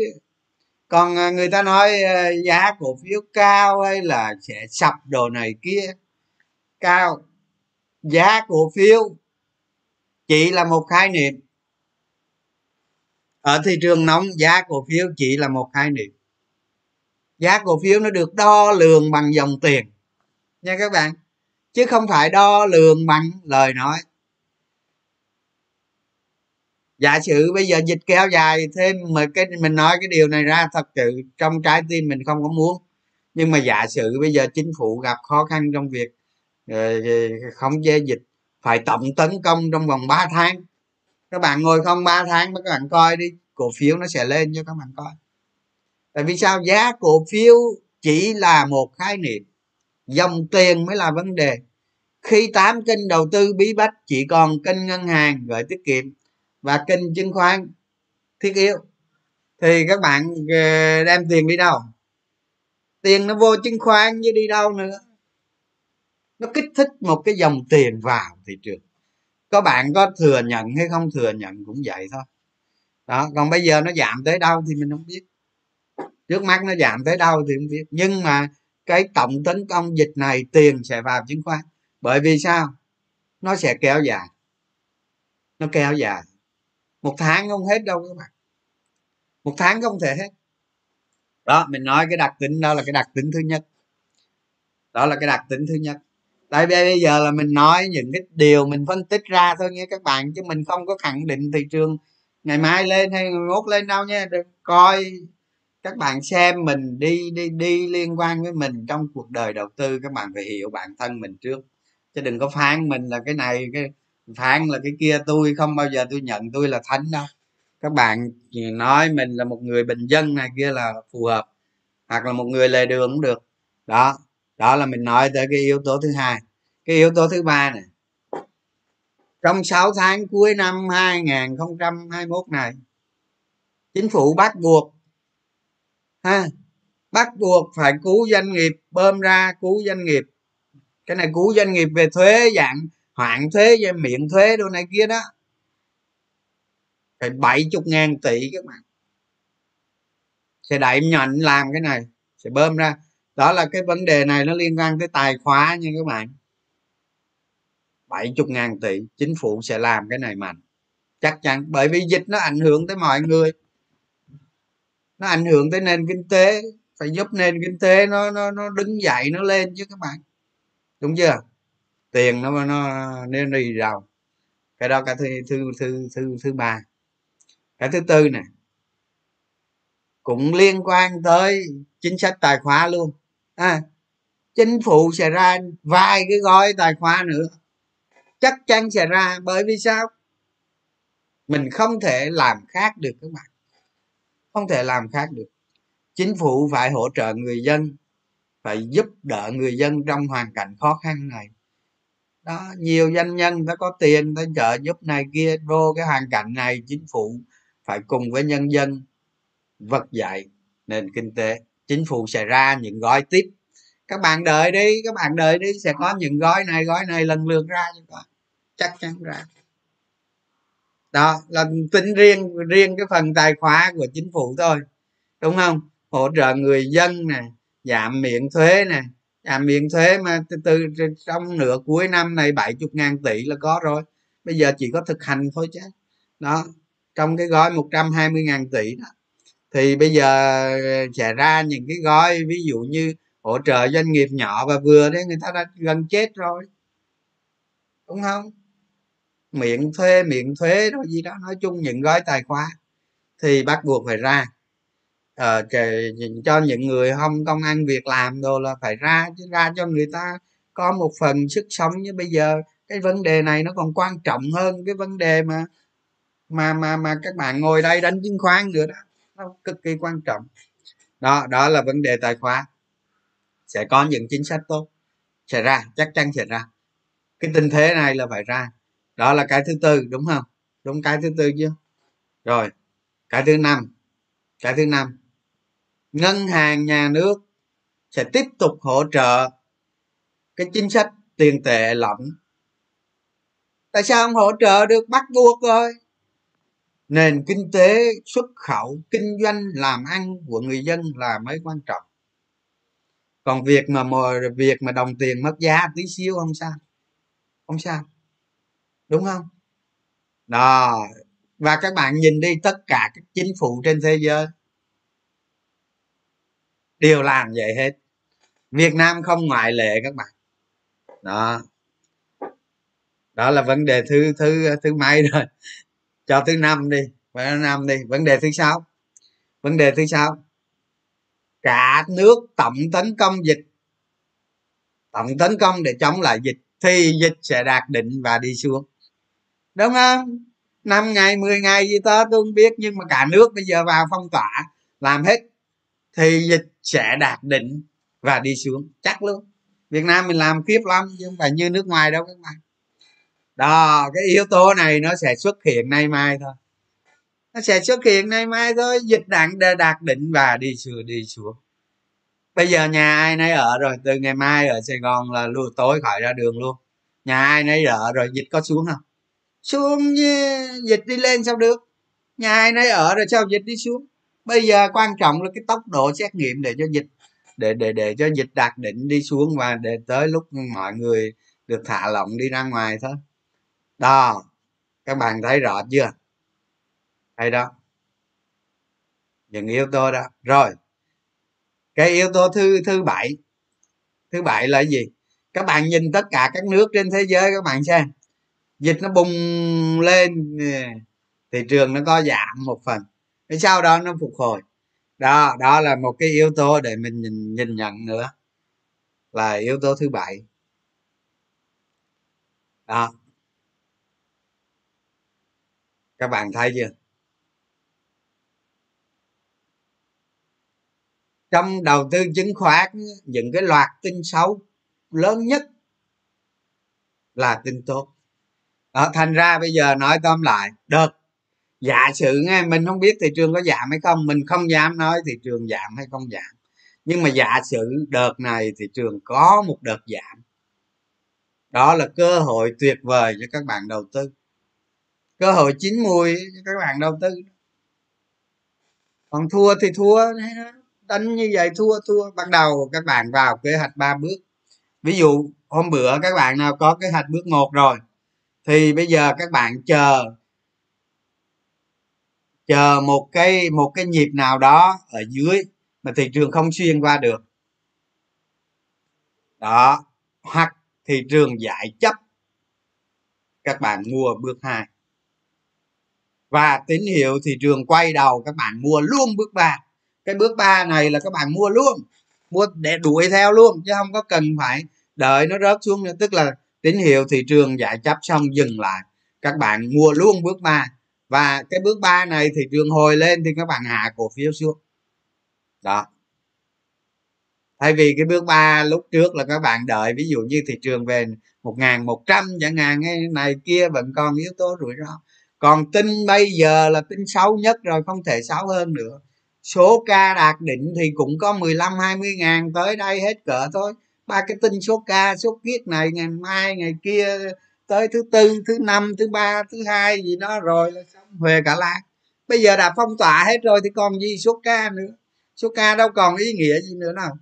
còn à, người ta nói à, giá cổ phiếu cao hay là sẽ sập đồ này kia. Cao. Giá cổ phiếu chỉ là một khái niệm. Ở thị trường nóng, giá cổ phiếu chỉ là một khái niệm. Giá cổ phiếu nó được đo lường bằng dòng tiền. Nha các bạn, chứ không phải đo lường bằng lời nói. Giả sử bây giờ dịch kéo dài thêm, mà cái, mình nói cái điều này ra, thật sự trong trái tim mình không có muốn. Nhưng mà giả sử bây giờ chính phủ gặp khó khăn trong việc không khống chế dịch phải tổng tấn công trong vòng 3 tháng. Các bạn ngồi không 3 tháng các bạn coi đi, cổ phiếu nó sẽ lên cho các bạn coi. Tại vì sao? Giá cổ phiếu chỉ là một khái niệm. Dòng tiền mới là vấn đề. Khi tám kênh đầu tư bí bách, chỉ còn kênh ngân hàng gửi tiết kiệm và kênh chứng khoán thiết yếu, thì các bạn ờ, đem tiền đi đâu? Tiền nó vô chứng khoán chứ đi đâu nữa nó kích thích một cái dòng tiền vào thị trường. Có bạn có thừa nhận hay không thừa nhận cũng vậy thôi. Đó, còn bây giờ nó giảm tới đâu thì mình không biết. Trước mắt nó giảm tới đâu thì không biết. Nhưng mà cái tổng tấn công dịch này tiền sẽ vào chứng khoán. Bởi vì sao? Nó sẽ kéo dài. Nó kéo dài. Một tháng không hết đâu các bạn. Một tháng không thể hết. Đó, mình nói cái đặc tính đó là cái đặc tính thứ nhất. Đó là cái đặc tính thứ nhất tại vì bây giờ là mình nói những cái điều mình phân tích ra thôi nha các bạn, chứ mình không có khẳng định thị trường ngày mai lên hay ngày mốt lên đâu nha. Được, coi các bạn xem mình đi đi đi liên quan với mình trong cuộc đời đầu tư, các bạn phải hiểu bản thân mình trước. Chứ đừng có phán mình là cái này, cái, phán là cái kia, tôi không bao giờ tôi nhận tôi là thánh đâu. Các bạn nói mình là một người bình dân này, kia là phù hợp, hoặc là một người lề đường cũng được. Đó đó là mình nói tới cái yếu tố thứ hai. Cái yếu tố thứ ba này trong 6 tháng cuối năm 2021 này, chính phủ bắt buộc, ha, bắt buộc phải cứu doanh nghiệp, bơm ra cứu doanh nghiệp. Cái này cứu doanh nghiệp về thuế dạng hoãn thuế về miệng thuế đồ này kia đó. Phải bảy chục ngàn tỷ các bạn sẽ đẩy nhận làm cái này, sẽ bơm ra đó là cái vấn đề này nó liên quan tới tài khoá nha các bạn. Bảy chục ngàn tỷ, chính phủ sẽ làm cái này mạnh. Chắc chắn, bởi vì dịch nó ảnh hưởng tới mọi người. Nó ảnh hưởng tới nền kinh tế, phải giúp nền kinh tế nó nó nó đứng dậy, nó lên chứ các bạn. Đúng chưa? Tiền nó nó nên đi giàu cái đó cái thứ thứ thứ thứ thứ ba. Cái thứ tư nè, cũng liên quan tới chính sách tài khoá luôn à, chính phủ sẽ ra vài cái gói tài khoá nữa. Chắc chắn sẽ ra bởi vì sao? Mình không thể làm khác được các bạn. Không thể làm khác được. Chính phủ phải hỗ trợ người dân phải giúp đỡ người dân trong hoàn cảnh khó khăn này. Đó nhiều doanh nhân ta có tiền ta trợ giúp này kia vô cái hoàn cảnh này chính phủ phải cùng với nhân dân vực dậy nền kinh tế chính phủ sẽ ra những gói tiếp. Các bạn đợi đi các bạn đợi đi sẽ có những gói này gói này lần lượt ra cho các chắc chắn ra. Đó là tính riêng riêng cái phần tài khoá của chính phủ thôi đúng không? Hỗ trợ người dân nè giảm miễn thuế nè giảm miễn thuế mà từ, từ trong nửa cuối năm này 70 ngàn tỷ là có rồi. Bây giờ chỉ có thực hành thôi chứ. Đó trong cái gói 120 ngàn tỷ đó thì bây giờ ờ, sẽ ra những cái gói ví dụ như hỗ trợ doanh nghiệp nhỏ và vừa đấy người ta đã gần chết rồi. Đúng không? Miễn thuê miễn thuế rồi gì đó nói chung những gói tài khoá thì bắt buộc phải ra. Ờ, cho những người không công ăn việc làm đồ là phải ra chứ ra cho người ta có một phần sức sống. Như bây giờ cái vấn đề này nó còn quan trọng hơn cái vấn đề mà mà mà mà các bạn ngồi đây đánh chứng khoán nữa đó nó cực kỳ quan trọng. Đó đó là vấn đề tài khoá. Sẽ có những chính sách tốt, sẽ ra, chắc chắn sẽ ra. Cái tình thế này là phải ra. Đó là cái thứ tư, đúng không? Đúng cái thứ tư chưa rồi, cái thứ năm, cái thứ năm. Ngân hàng, nhà nước sẽ tiếp tục hỗ trợ cái chính sách tiền tệ lỏng tại sao không hỗ trợ được? Bắt buộc rồi nền kinh tế xuất khẩu kinh doanh làm ăn của người dân là mới quan trọng. Còn việc mà, việc mà đồng tiền mất giá tí xíu không sao. Không sao. Đúng không? Đó. Và các bạn nhìn đi tất cả các chính phủ trên thế giới đều làm vậy hết. Việt nam không ngoại lệ các bạn. Đó. Đó là vấn đề thứ thứ thứ mấy rồi cho thứ năm đi và năm đi. Vấn đề thứ sáu. Vấn đề thứ sáu. Cả nước tổng tấn công dịch. Tổng tấn công để chống lại dịch. Thì dịch sẽ đạt đỉnh và đi xuống. Đúng không? Năm ngày 10 ngày gì đó tôi không biết. Nhưng mà cả nước bây giờ vào phong tỏa, làm hết. Thì dịch sẽ đạt đỉnh và đi xuống. Chắc luôn. Việt nam mình làm kiếp lắm chứ không phải như nước ngoài đâu các bạn đó, cái yếu tố này nó sẽ xuất hiện nay mai thôi. Nó sẽ xuất hiện nay mai thôi, dịch đạn đạt đỉnh và đi xuống đi xuống. Bây giờ nhà ai nấy ở rồi, từ ngày mai ở sài gòn là luôn tối khỏi ra đường luôn. Nhà ai nấy ở rồi, dịch có xuống không? Xuống dịch đi lên sao được? Nhà ai nấy ở rồi sao dịch đi xuống? Bây giờ quan trọng là cái tốc độ xét nghiệm để cho dịch, để để để cho dịch đạt đỉnh đi xuống và để tới lúc mọi người được thả lỏng đi ra ngoài thôi đó, các bạn thấy rõ chưa? Hay đó. Những yếu tố đó. Rồi, cái yếu tố thứ thứ bảy. Thứ bảy là gì? Các bạn nhìn tất cả các nước trên thế giới các bạn xem. Dịch nó bùng lên thị trường nó có giảm một phần. Sau đó nó phục hồi. Đó đó là một cái yếu tố để mình nhìn nhìn nhận nữa. Là yếu tố thứ bảy. Đó các bạn thấy chưa? Trong đầu tư chứng khoán những cái loạt tin xấu lớn nhất là tin tốt. Đó, thành ra bây giờ nói tóm lại được. Giả sử nghe mình không biết thị trường có giảm hay không mình không dám nói thị trường giảm hay không giảm. Nhưng mà giả sử đợt này thị trường có một đợt giảm đó là cơ hội tuyệt vời cho các bạn đầu tư cơ hội chín mùi cho các bạn đầu tư. Còn thua thì thua đánh như vậy thua thua. Bắt đầu các bạn vào kế hoạch ba bước. Ví dụ, hôm bữa các bạn nào có kế hoạch bước một rồi, thì bây giờ các bạn chờ chờ một cái một cái nhịp nào đó ở dưới mà thị trường không xuyên qua được. Đó. Hoặc thị trường giải chấp. Các bạn mua bước hai và tín hiệu thị trường quay đầu, các bạn mua luôn bước ba. Cái bước ba này là các bạn mua luôn, mua để đuổi theo luôn, chứ không có cần phải đợi nó rớt xuống nữa. Tức là tín hiệu thị trường giải chấp xong dừng lại. Các bạn mua luôn bước ba. Và cái bước ba này thị trường hồi lên thì các bạn hạ cổ phiếu xuống. Đó. Thay vì cái bước ba lúc trước là các bạn đợi, ví dụ như thị trường về một ngàn một trăm chẳng hạn, cái này kia vẫn còn yếu tố rủi ro còn tin bây giờ là tin xấu nhất rồi, không thể xấu hơn nữa. Số ca đạt định thì cũng có 15 20 ngàn tới đây hết cỡ thôi. Ba cái tin số ca, số kiết này, ngày mai, ngày kia, tới thứ tư, thứ năm, thứ ba, thứ hai gì đó rồi là xong về cả làng. Bây giờ đã phong tỏa hết rồi thì còn gì số ca nữa. Số ca đâu còn ý nghĩa gì nữa nào.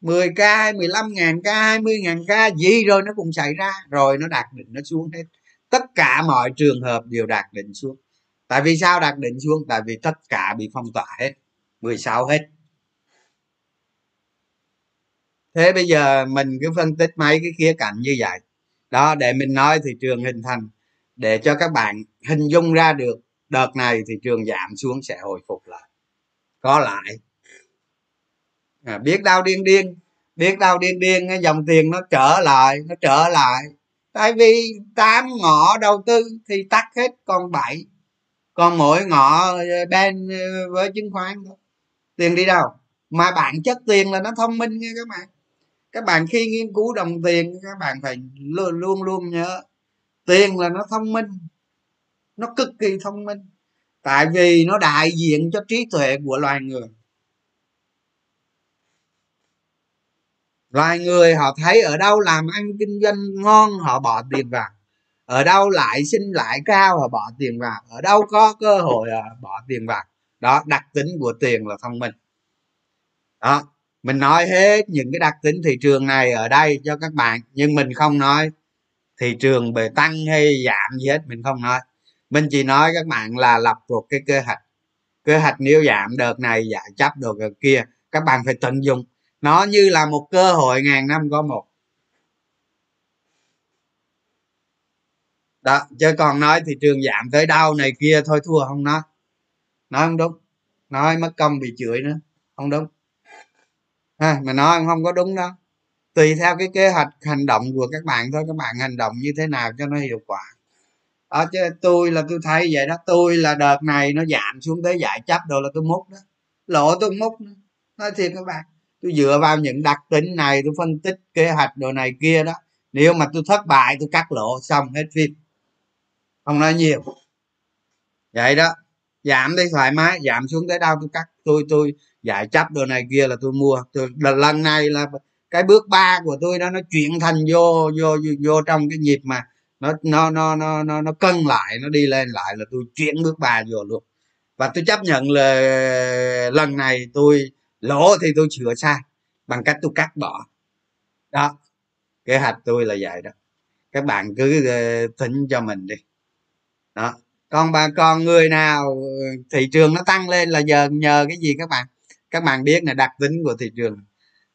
10 ca 15 ngàn ca 20 ngàn ca gì rồi nó cũng xảy ra. Rồi nó đạt định nó xuống hết tất cả mọi trường hợp đều đạt đỉnh xuống. Tại vì sao đạt đỉnh xuống? Tại vì tất cả bị phong tỏa hết 16 hết. Thế bây giờ mình cứ phân tích mấy cái khía cạnh như vậy. Đó để mình nói thị trường hình thành. Để cho các bạn hình dung ra được đợt này thị trường giảm xuống sẽ hồi phục lại. Có lại. À, biết đau điên điên. Biết đau điên điên cái dòng tiền nó trở lại nó trở lại tại vì tám ngõ đầu tư thì tắt hết, còn bảy. Còn mỗi ngõ ờ, bên ờ, với chứng khoán thôi tiền đi đâu? Mà bản chất tiền là nó thông minh nha các bạn. Các bạn khi nghiên cứu đồng tiền, các bạn phải luôn luôn luôn nhớ, tiền là nó thông minh, nó cực kỳ thông minh. Tại vì nó đại diện cho trí tuệ của loài người. Loài người họ thấy ở đâu làm ăn kinh doanh ngon, họ bỏ tiền vào. Ở đâu lại sinh lại cao, họ bỏ tiền vào. Ở đâu có cơ hội, họ bỏ tiền vào. Đó, đặc tính của tiền là thông minh. Đó, mình nói hết những cái đặc tính thị trường này ở đây cho các bạn, nhưng mình không nói thị trường về tăng hay giảm gì hết, mình không nói. Mình chỉ nói các bạn là lập một cái kế hoạch. Kế hoạch nếu giảm đợt này, giải chấp được đợt kia, các bạn phải tận dụng nó như là một cơ hội ngàn năm có một. Đó chứ còn nói thị trường giảm tới đâu này kia thôi thua không nó nói không đúng. Nói mất công bị chửi nữa. Không đúng. Ha mà nói không có đúng đó, tùy theo cái kế hoạch hành động của các bạn thôi. Các bạn hành động như thế nào cho nó hiệu quả. Đó chứ tôi là tôi thấy vậy đó. Tôi là đợt này nó giảm xuống tới giải chấp đồ là tôi múc đó. Lỗ tôi múc đó. nói thiệt các bạn tôi dựa vào những đặc tính này tôi phân tích kế hoạch đồ này kia đó. Nếu mà tôi thất bại tôi cắt lỗ xong hết phim. Không nói nhiều. Vậy đó. Giảm đi thoải mái giảm xuống tới đâu tôi cắt. Tôi tôi giải chấp đồ này kia là tôi mua. Tôi lần này là cái bước ba của tôi đó nó chuyển thành vô vô vô, vô trong cái nhịp mà nó nó nó nó nó nó cân lại nó đi lên lại là tôi chuyển bước ba vô luôn. Và tôi chấp nhận là lần này tôi lỗ thì tôi sửa sai, bằng cách tôi cắt bỏ. Đó, kế hoạch tôi là vậy đó. Các bạn cứ ờ, tính cho mình đi. Đó còn bà con người nào ờ, thị trường nó tăng lên là giờ, nhờ cái gì các bạn? Các bạn biết là đặc tính của thị trường.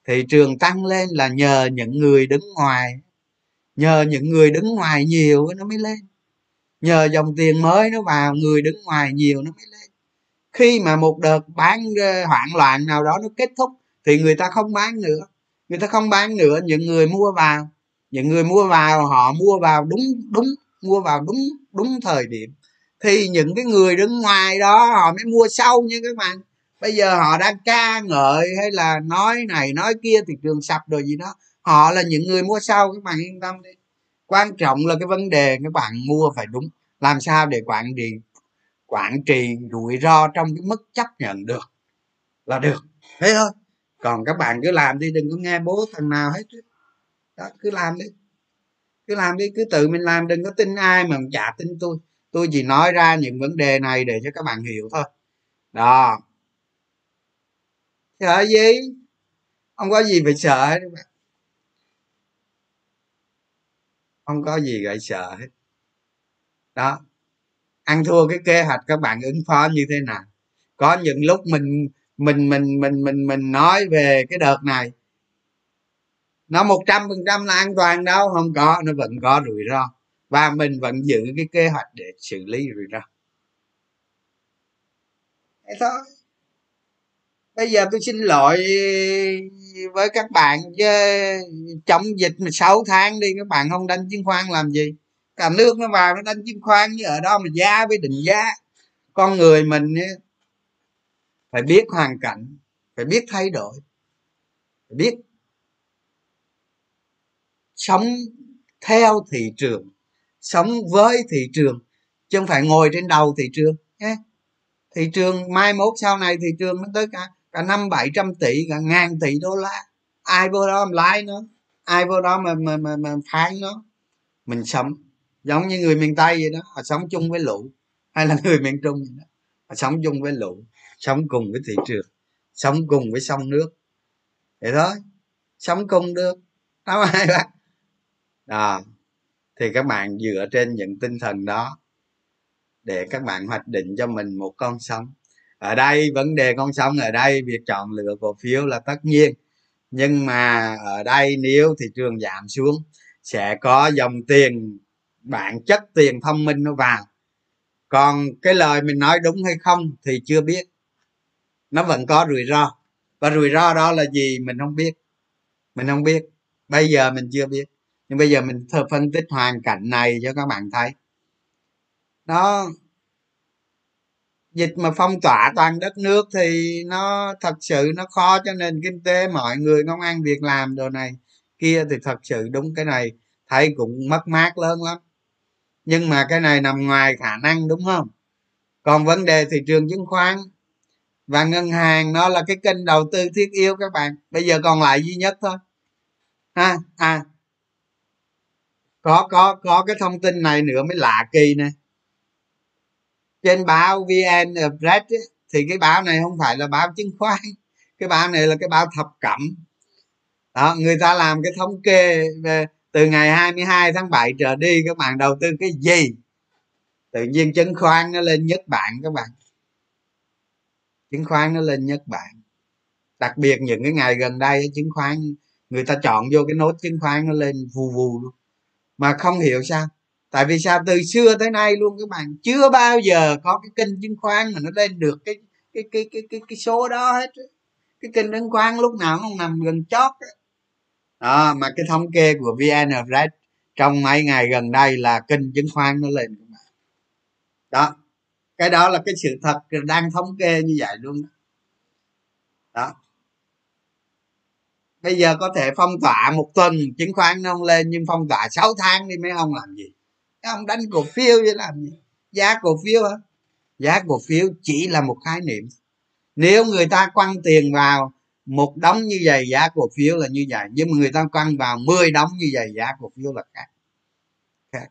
Thị trường tăng lên là nhờ những người đứng ngoài. Nhờ những người đứng ngoài nhiều nó mới lên. Nhờ dòng tiền mới nó vào, người đứng ngoài nhiều nó mới lên khi mà một đợt bán hoạn loạn nào đó nó kết thúc, thì người ta không bán nữa. Người ta không bán nữa, những người mua vào, những người mua vào, họ mua vào đúng đúng, mua vào đúng đúng thời điểm. Thì những cái người đứng ngoài đó, họ mới mua sau nha các bạn. Bây giờ họ đang ca ngợi hay là nói này, nói kia, thị trường sập rồi gì đó, họ là những người mua sau, các bạn yên tâm đi. Quan trọng là cái vấn đề các bạn mua phải đúng, làm sao để quản trị quản trị rủi ro trong cái mức chấp nhận được là được. Thế thôi. Còn các bạn cứ làm đi, đừng có nghe bố thằng nào hết đó, cứ làm đi. Cứ làm đi, cứ tự mình làm, đừng có tin ai mà chả tin tôi. Tôi chỉ nói ra những vấn đề này để cho các bạn hiểu thôi. Đó. Sợ gì? Không có gì phải sợ hết không có gì phải sợ hết. Đó ăn thua cái kế hoạch các bạn ứng phó như thế nào. Có những lúc mình mình mình mình mình mình nói về cái đợt này. Nó một trăm phần trăm là an toàn đâu, không có, nó vẫn có rủi ro. Và mình vẫn giữ cái kế hoạch để xử lý rủi ro. Thế thôi. Bây giờ tôi xin lỗi với các bạn chứ, chống dịch mà 6 tháng đi, các bạn không đánh chứng khoán làm gì? Cả nước nó vào nó đánh chứng khoán như ở đó mà giá với định giá con người mình phải biết hoàn cảnh phải biết thay đổi phải biết sống theo thị trường sống với thị trường chứ không phải ngồi trên đầu thị trường nhé. Thị trường mai mốt sau này thị trường nó tới cả cả năm bảy trăm tỷ cả ngàn tỷ đô la. Ai vô đó mà lái nó ai vô đó mà mà mà, mà phán nó mình sống giống như người miền tây vậy đó, họ sống chung với lũ. Hay là người miền trung vậy đó, họ sống chung với lũ, sống cùng với thị trường, sống cùng với sông nước. Vậy thôi, sống cùng được, đâu ai bạn đó, thì các bạn dựa trên những tinh thần đó để các bạn hoạch định cho mình một con sông. Ở đây, vấn đề con sông ở đây, việc chọn lựa cổ phiếu là tất nhiên. Nhưng mà ở đây, nếu thị trường giảm xuống, sẽ có dòng tiền bản chất tiền thông minh nó vào còn cái lời mình nói đúng hay không thì chưa biết. Nó vẫn có rủi ro. Và rủi ro đó là gì mình không biết. Mình không biết. Bây giờ mình chưa biết. Nhưng bây giờ mình phân tích hoàn cảnh này cho các bạn thấy. Nó, dịch mà phong tỏa toàn đất nước thì nó thật sự nó khó cho nền kinh tế, mọi người công ăn việc làm đồ này, kia thì thật sự đúng cái này. Thấy cũng mất mát lớn lắm nhưng mà cái này nằm ngoài khả năng, đúng không? Còn vấn đề thị trường chứng khoán và ngân hàng, nó là cái kênh đầu tư thiết yếu các bạn. Bây giờ còn lại duy nhất thôi. Ha à. Có có có cái thông tin này nữa mới lạ kỳ nè. Trên báo vn express thì cái báo này không phải là báo chứng khoán. Cái báo này là cái báo thập cẩm. Đó, người ta làm cái thống kê về từ ngày 22 tháng 7 trở đi các bạn đầu tư cái gì? Tự nhiên chứng khoán nó lên nhất bạn các bạn. Chứng khoán nó lên nhất bạn. Đặc biệt những cái ngày gần đây chứng khoán người ta chọn vô cái nốt chứng khoán nó lên vù vù luôn. Mà không hiểu sao. Tại vì sao? Từ xưa tới nay luôn các bạn. Chưa bao giờ có cái kênh chứng khoán mà nó lên được cái cái cái cái cái, cái số đó hết cái kênh chứng khoán lúc nào cũng nằm gần chót đó, mà cái thống kê của vn trong mấy ngày gần đây là kênh chứng khoán nó lên. Đó, cái đó là cái sự thật đang thống kê như vậy luôn đó. Bây giờ có thể phong tỏa một tuần, chứng khoán nó không lên, nhưng phong tỏa 6 tháng đi mấy ông làm gì? Mấy ông đánh cổ phiếu vậy làm gì? Giá cổ phiếu hả? Giá cổ phiếu chỉ là một khái niệm. Nếu người ta quăng tiền vào một đống như vậy giá cổ phiếu là như vậy, nhưng mà người ta quăng vào 10 đống như vậy giá cổ phiếu là khác. Khác.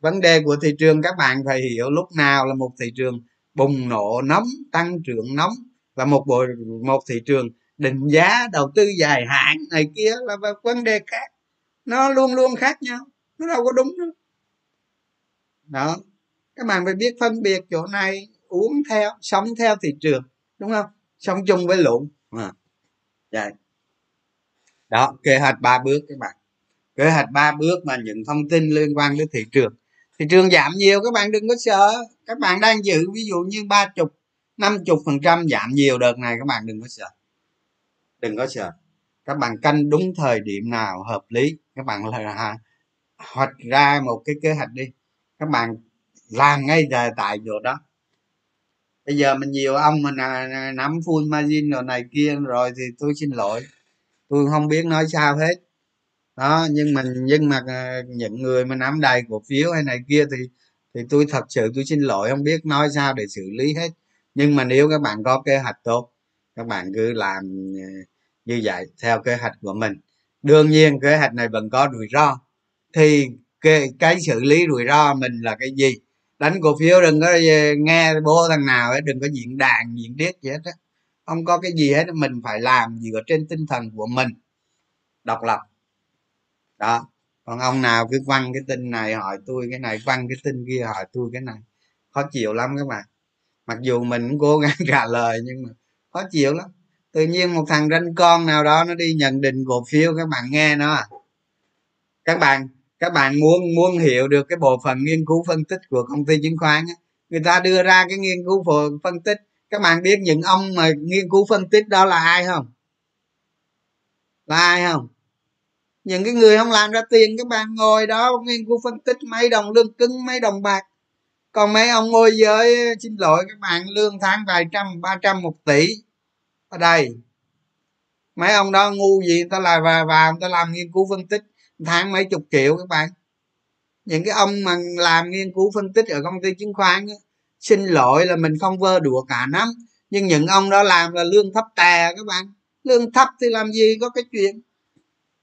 Vấn đề của thị trường các bạn phải hiểu lúc nào là một thị trường bùng nổ nóng, tăng trưởng nóng và một bộ, một thị trường định giá đầu tư dài hạn này kia là vấn đề khác. Nó luôn luôn khác nhau, nó đâu có đúng đâu. Đó. Các bạn phải biết phân biệt chỗ này, uống theo, sống theo thị trường, đúng không? Sống chung với lũ à. đó, kế hoạch ba bước các bạn. Kế hoạch ba bước mà những thông tin liên quan đến thị trường. Thị trường giảm nhiều, các bạn đừng có sợ. Các bạn đang giữ ví dụ như ba chục, năm chục phần trăm giảm nhiều đợt này, các bạn đừng có sợ. Đừng có sợ. Các bạn canh đúng thời điểm nào hợp lý, các bạn là hoạch ra một cái kế hoạch đi. Các bạn làm ngay tại chỗ đó bây giờ mình nhiều ông mình nắm full margin rồi này kia rồi thì tôi xin lỗi. Tôi không biết nói sao hết. Đó nhưng mà nhưng mà à, những người mà nắm đầy cổ phiếu hay này kia thì thì tôi thật sự tôi xin lỗi không biết nói sao để xử lý hết. Nhưng mà nếu các bạn có kế hoạch tốt các bạn cứ làm à, như vậy theo kế hoạch của mình. Đương nhiên kế hoạch này vẫn có rủi ro. Thì cái, cái xử lý rủi ro mình là cái gì? Đánh cổ phiếu đừng có ờ, nghe bố thằng nào ấy đừng có diễn đàn, diễn điếc gì hết á. Không có cái gì hết, mình phải làm dựa trên tinh thần của mình, độc lập. Đó. Còn ông nào cứ quăng cái tin này, hỏi tôi cái này quăng cái tin kia, hỏi tôi cái này. Khó chịu lắm các bạn. Mặc dù mình cũng cố gắng trả lời, nhưng mà khó chịu lắm. Tự nhiên một thằng ranh con nào đó nó đi nhận định cổ phiếu, các bạn nghe nó à. Các bạn các bạn muốn muốn hiểu được cái bộ phận nghiên cứu phân tích của công ty chứng khoán người ta đưa ra cái nghiên cứu phân tích. Các bạn biết những ông mà nghiên cứu phân tích đó là ai không? Là ai không? Những cái người không làm ra tiền, các bạn ngồi đó nghiên cứu phân tích mấy đồng lương cứng, mấy đồng bạc. Còn mấy ông môi giới, xin lỗi, các bạn lương tháng vài trăm, ba trăm một tỷ. Ở đây, mấy ông đó ngu gì, người ta là vào và, người ta làm nghiên cứu phân tích tháng mấy chục triệu các bạn. Những cái ông mà làm nghiên cứu phân tích ở công ty chứng khoán xin lỗi là mình không vơ đùa cả năm nhưng những ông đó làm là lương thấp tè các bạn. Lương thấp thì làm gì có cái chuyện.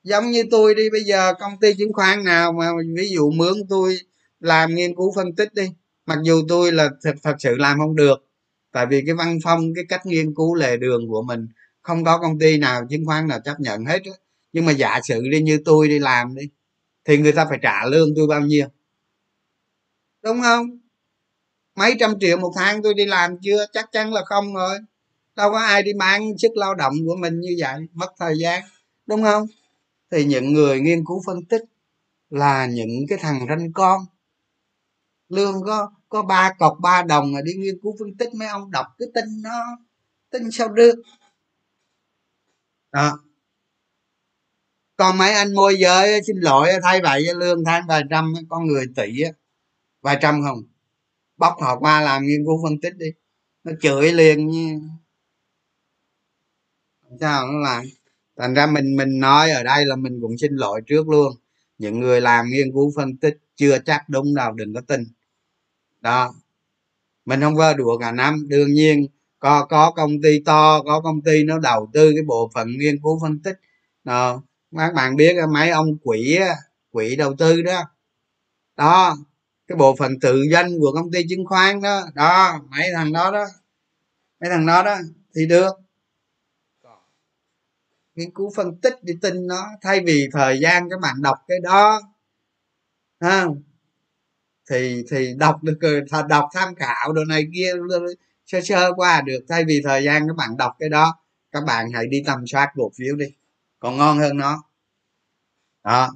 Giống như tôi đi bây giờ công ty chứng khoán nào mà ví dụ mướn tôi làm nghiên cứu phân tích đi mặc dù tôi là thật, thật sự làm không được. Tại vì cái văn phong cái cách nghiên cứu lề đường của mình không có công ty nào chứng khoán nào chấp nhận hết nhưng mà giả sử đi, như tôi đi làm đi, thì người ta phải trả lương tôi bao nhiêu? Đúng không? Mấy trăm triệu một tháng tôi đi làm chưa? Chắc chắn là không rồi. Đâu có ai đi bán sức lao động của mình như vậy, mất thời gian. Đúng không? Thì những người nghiên cứu phân tích là những cái thằng ranh con. Lương có có ba cọc ba đồng mà đi nghiên cứu phân tích, mấy ông đọc cái tin nó, tin sao được? Đó còn mấy anh môi giới, xin lỗi, thay vậy lương tháng vài trăm, con người tỷ vài trăm không? Bóc họ qua làm nghiên cứu phân tích đi. Nó chửi liền như sao nó làm? Thành ra mình mình nói ở đây là mình cũng xin lỗi trước luôn. Những người làm nghiên cứu phân tích chưa chắc đúng đâu, đừng có tin. Đó. Mình không vơ đùa cả năm. Đương nhiên, có có công ty to, có công ty nó đầu tư cái bộ phận nghiên cứu phân tích. Đó các bạn biết mấy ông quỹ quỹ đầu tư đó. Đó, cái bộ phận tự doanh của công ty chứng khoán đó. Đó, mấy thằng đó đó. Mấy thằng đó đó, thì được. Nghiên cứu phân tích đi tin nó, thay vì thời gian các bạn đọc cái đó, ha. Thì thì đọc được đọc tham khảo đồ này kia sơ sơ qua được. Thay vì thời gian các bạn đọc cái đó, các bạn hãy đi tầm soát cổ phiếu đi còn ngon hơn nó. Đó.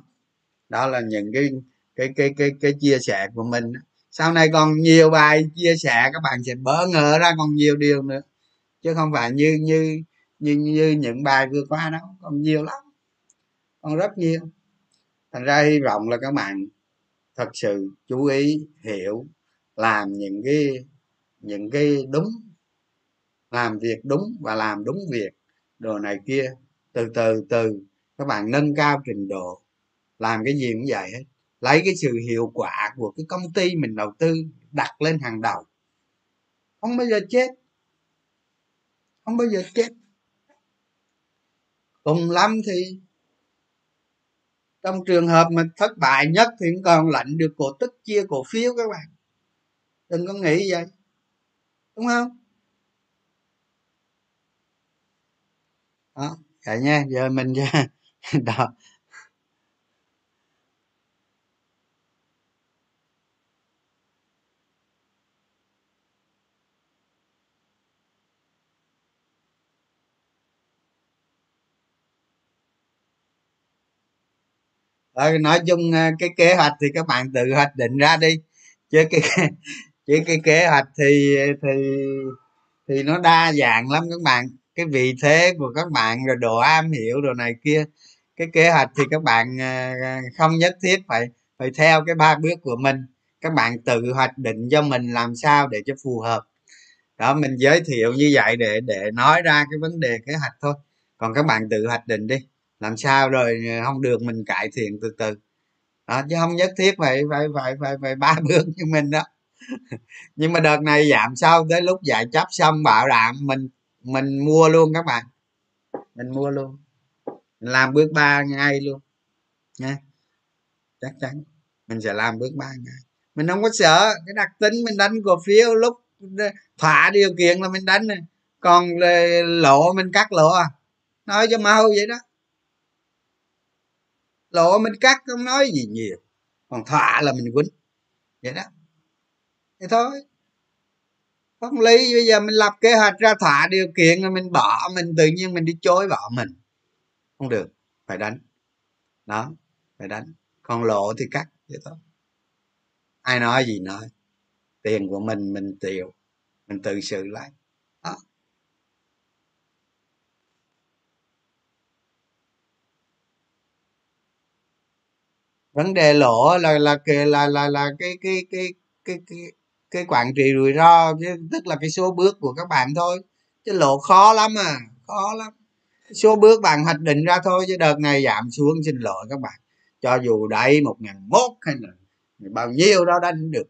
Đó là những cái cái cái cái cái chia sẻ của mình. Sau này còn nhiều bài chia sẻ, các bạn sẽ bỡ ngỡ ra còn nhiều điều nữa. Chứ không phải như như như như những bài vừa qua đâu, còn nhiều lắm. Còn rất nhiều. Thành ra hy vọng là các bạn thật sự chú ý, hiểu, làm những cái những cái đúng, làm việc đúng và làm đúng việc đồ này kia từ từ từ. Các bạn nâng cao trình độ. Làm cái gì cũng vậy hết. Lấy cái sự hiệu quả của cái công ty mình đầu tư, đặt lên hàng đầu. Không bao giờ chết. Không bao giờ chết. Cùng lắm thì trong trường hợp mà thất bại nhất thì cũng còn lệnh được cổ tức, chia cổ phiếu các bạn. Đừng có nghĩ vậy. Đúng không? Đó cả nha giờ mình đó. Ờ, nói chung ờ, cái kế hoạch thì các bạn tự hoạch định ra đi. Chứ cái chứ cái kế hoạch thì thì thì nó đa dạng lắm các bạn cái vị thế của các bạn rồi độ am hiểu đồ này kia. Cái kế hoạch thì các bạn ờ, không nhất thiết phải phải theo cái ba bước của mình. Các bạn tự hoạch định cho mình làm sao để cho phù hợp. Đó mình giới thiệu như vậy để để nói ra cái vấn đề kế hoạch thôi. Còn các bạn tự hoạch định đi làm sao rồi ờ, không được mình cải thiện từ từ. Đó, chứ không nhất thiết phải phải phải phải phải ba bước như mình đó nhưng mà đợt này giảm sau tới lúc giải chấp xong bảo đảm mình mình mua luôn các bạn. Mình mua luôn. Mình làm bước ba ngay luôn. Nha. Chắc chắn. Mình sẽ làm bước ba ngay. Mình không có sợ cái đặc tính mình đánh cổ phiếu lúc thỏa điều kiện là mình đánh này. Còn lộ mình cắt lộ à? Nói cho mau vậy đó. Lộ mình cắt không nói gì nhiều. Còn thỏa là mình quýnh. Vậy đó. Thế thôi không lý bây giờ mình lập kế hoạch ra thỏa điều kiện rồi mình bỏ mình tự nhiên mình đi chối bỏ mình. Không được phải đánh. Đó phải đánh. Còn lộ thì cắt vậy thôi. Ai nói gì nói. Tiền của mình mình tiêu. Mình tự xử lại. Đó. Vấn đề lỗ là là là là là, là cái cái cái cái cái cái quản trị rủi ro chứ tức là cái số bước của các bạn thôi. Chứ lộ khó lắm à khó lắm. Số bước bạn hoạch định ra thôi, chứ đợt này giảm xuống, xin lỗi các bạn. Cho dù đẩy một ngàn mốt hay là bao nhiêu đó đánh được.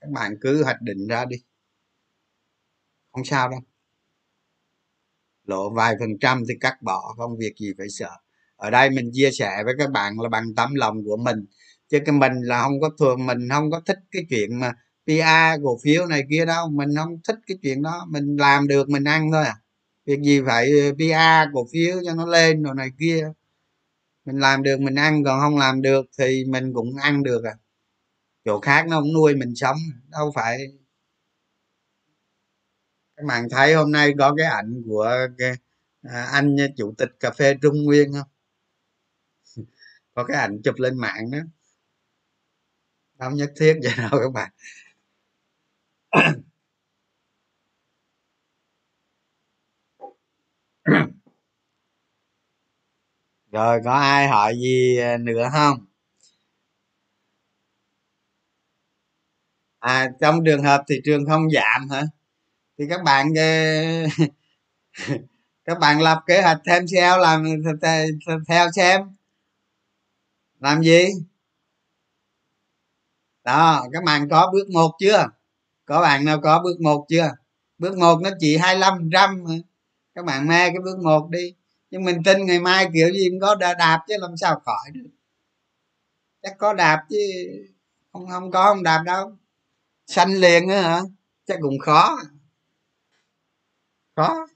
Các bạn cứ hoạch định ra đi. Không sao đâu. Lộ vài phần trăm thì cắt bỏ, không việc gì phải sợ. Ở đây mình chia sẻ với các bạn là bằng tấm lòng của mình chứ cái mình là không có thường mình không có thích cái chuyện mà PR cổ phiếu này kia đâu. Mình không thích cái chuyện đó. Mình làm được mình ăn thôi à. Việc gì phải ờ, PR cổ phiếu cho nó lên rồi này kia. Mình làm được mình ăn còn không làm được thì mình cũng ăn được à. Chỗ khác nó cũng nuôi mình sống đâu phải. Các bạn thấy hôm nay có cái ảnh của cái, à, anh chủ tịch cà phê trung nguyên không? Có cái ảnh chụp lên mạng đó không nhất thiết vậy đâu các bạn? Rồi, có ai hỏi gì nữa không? À trong trường hợp thị trường không giảm hả? Thì các bạn ờ, các bạn lập kế hoạch thêm sale làm theo xem. Làm gì? Đó, các bạn có bước một chưa? Có bạn nào có bước một chưa? Bước một nó chỉ 25 trăm các bạn me cái bước một đi. Nhưng mình tin ngày mai kiểu gì cũng có đà đạp chứ làm sao khỏi được. Chắc có đạp chứ không không có, không đạp đâu. Xanh liền nữa hả? Chắc cũng khó. Khó.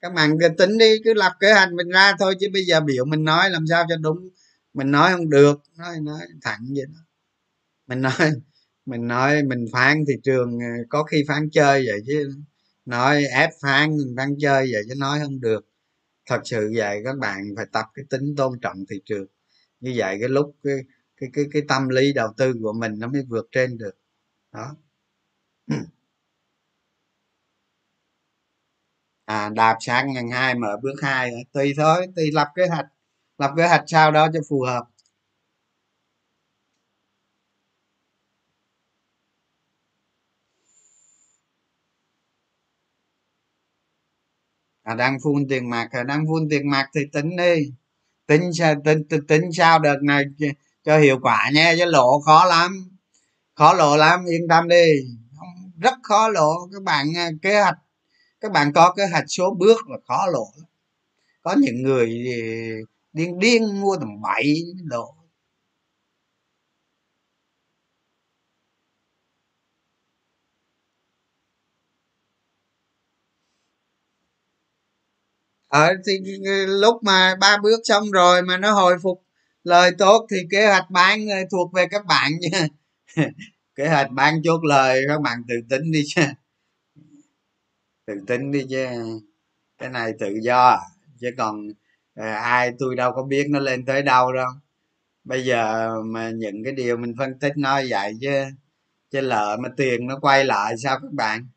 Các bạn cứ tính đi, cứ lập kế hoạch mình ra thôi, chứ bây giờ biểu mình nói làm sao cho đúng. Mình nói không được, nói nói thẳng vậy đó mình nói mình nói mình phán thị trường ờ, có khi phán chơi vậy chứ nói ép phán phán chơi vậy chứ nói không được. Thật sự vậy các bạn phải tập cái tính tôn trọng thị trường. Như vậy cái lúc cái cái cái, cái tâm lý đầu tư của mình nó mới vượt trên được. Đó. À đạp sang ngàn hai mở bước hai tùy thôi tùy lập kế hoạch lập kế hoạch sao đó cho phù hợp. À, đang phun tiền mặt à, đang phun tiền mặt thì tính đi. Tính sao tính, tính, tính sao đợt này cho hiệu quả nha chứ lộ khó lắm. Khó lộ lắm yên tâm đi. Rất khó lộ. Các bạn à, kế hoạch các bạn có kế hoạch số bước là khó lộ có những người điên điên mua tầm bảy lộ ờ thì ờ, lúc mà ba bước xong rồi mà nó hồi phục lời tốt thì kế hoạch bán ờ, thuộc về các bạn nha. Kế hoạch bán chốt lời các bạn tự tính đi chứ. Tự tính đi chứ. Cái này tự do chứ còn à, ai tôi đâu có biết nó lên tới đâu đâu. Bây giờ mà những cái điều mình phân tích nói vậy chứ chứ lợ mà tiền nó quay lại sao các bạn?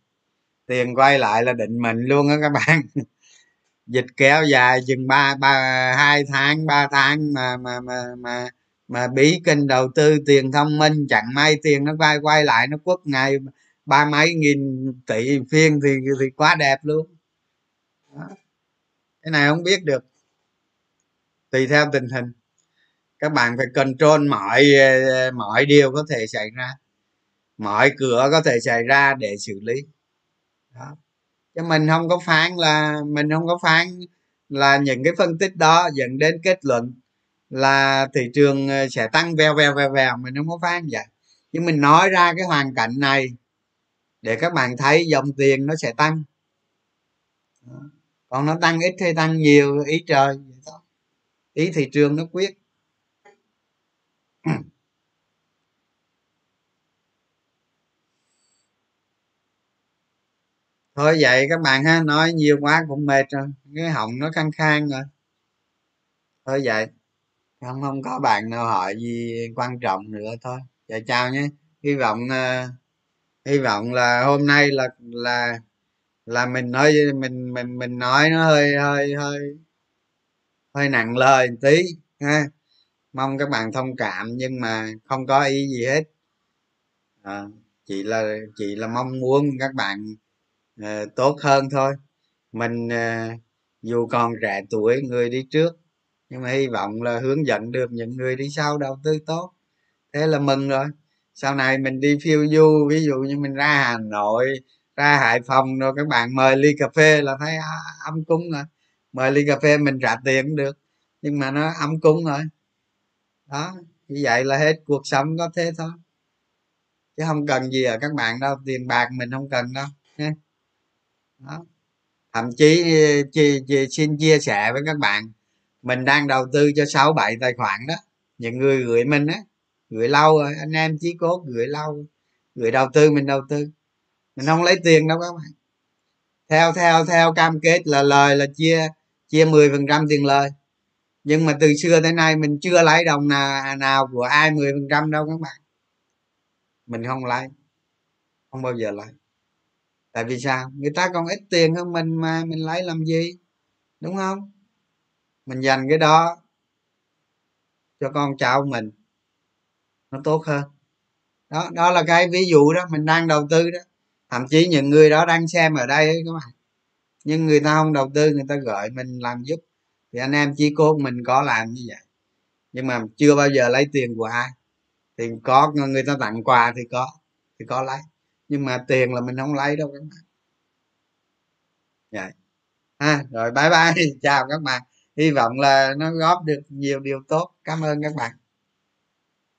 Tiền quay lại là định mệnh luôn á các bạn. dịch kéo dài chừng ba ba, hai tháng, ba tháng mà mà mà mà mà bí kênh đầu tư tiền thông minh, chẳng may tiền nó quay quay lại nó quất ngày ba mấy nghìn tỷ phiên thì thì quá đẹp luôn. Đó. cái này không biết được. Tùy theo tình hình. Các bạn phải control mọi mọi điều có thể xảy ra. Mọi cửa có thể xảy ra để xử lý. Đó chứ mình không có phán là, mình không có phán là những cái phân tích đó dẫn đến kết luận là thị trường ờ, sẽ tăng veo veo veo veo mình không có phán vậy. Nhưng mình nói ra cái hoàn cảnh này để các bạn thấy dòng tiền nó sẽ tăng. Còn nó tăng ít hay tăng nhiều, ý trời ý thị trường nó quyết. Thôi vậy các bạn ha nói nhiều quá cũng mệt rồi cái họng nó khang khang rồi. Thôi vậy không không có bạn nào hỏi gì quan trọng nữa thôi. Dạ chào nhé hy vọng uh, hy vọng là hôm nay là là là mình nói mình mình mình nói nó hơi hơi hơi hơi nặng lời tí ha. Mong các bạn thông cảm nhưng mà không có ý gì hết. Ờ, à, chị là chị là mong muốn các bạn uh, tốt hơn thôi. Mình uh, dù còn trẻ tuổi người đi trước nhưng mà hy vọng là hướng dẫn được những người đi sau đầu tư tốt. Thế là mừng rồi. Sau này mình đi phiêu du ví dụ như mình ra hà nội ra hải phòng rồi các bạn mời ly cà phê là thấy à, ấm cúng rồi. Mời ly cà phê mình trả tiền cũng được nhưng mà nó ấm cúng rồi. Đó như vậy là hết cuộc sống có thế thôi. Chứ không cần gì ở các bạn đâu tiền bạc mình không cần đâu đó. Thậm chí ờ, chi, chi, xin chia sẻ với các bạn mình đang đầu tư cho sáu bảy tài khoản đó. Những người gửi mình á gửi lâu rồi anh em chí cốt gửi lâu gửi đầu tư mình đầu tư. Mình không lấy tiền đâu các bạn. Theo theo theo cam kết là lời là chia chia 10 phần trăm tiền lời. Nhưng mà từ xưa tới nay mình chưa lấy đồng nào nào của ai 10 phần trăm đâu các bạn. Mình không lấy không bao giờ lấy tại vì sao? Người ta còn ít tiền hơn mình mà, mình lấy làm gì? Đúng không? Mình dành cái đó cho con cháu mình, nó tốt hơn. Đó đó là cái ví dụ đó, mình đang đầu tư đó. Thậm chí những người đó đang xem ở đây các bạn. Nhưng người ta không đầu tư, người ta gọi mình làm giúp. Thì anh em chí cốt mình có làm như vậy. Nhưng mà chưa bao giờ lấy tiền của ai. Thì có, người ta tặng quà thì có thì có lấy nhưng mà tiền là mình không lấy đâu các bạn. Vậy ha, rồi bye bye. Chào các bạn. Hy vọng là nó góp được nhiều điều tốt. Cảm ơn các bạn.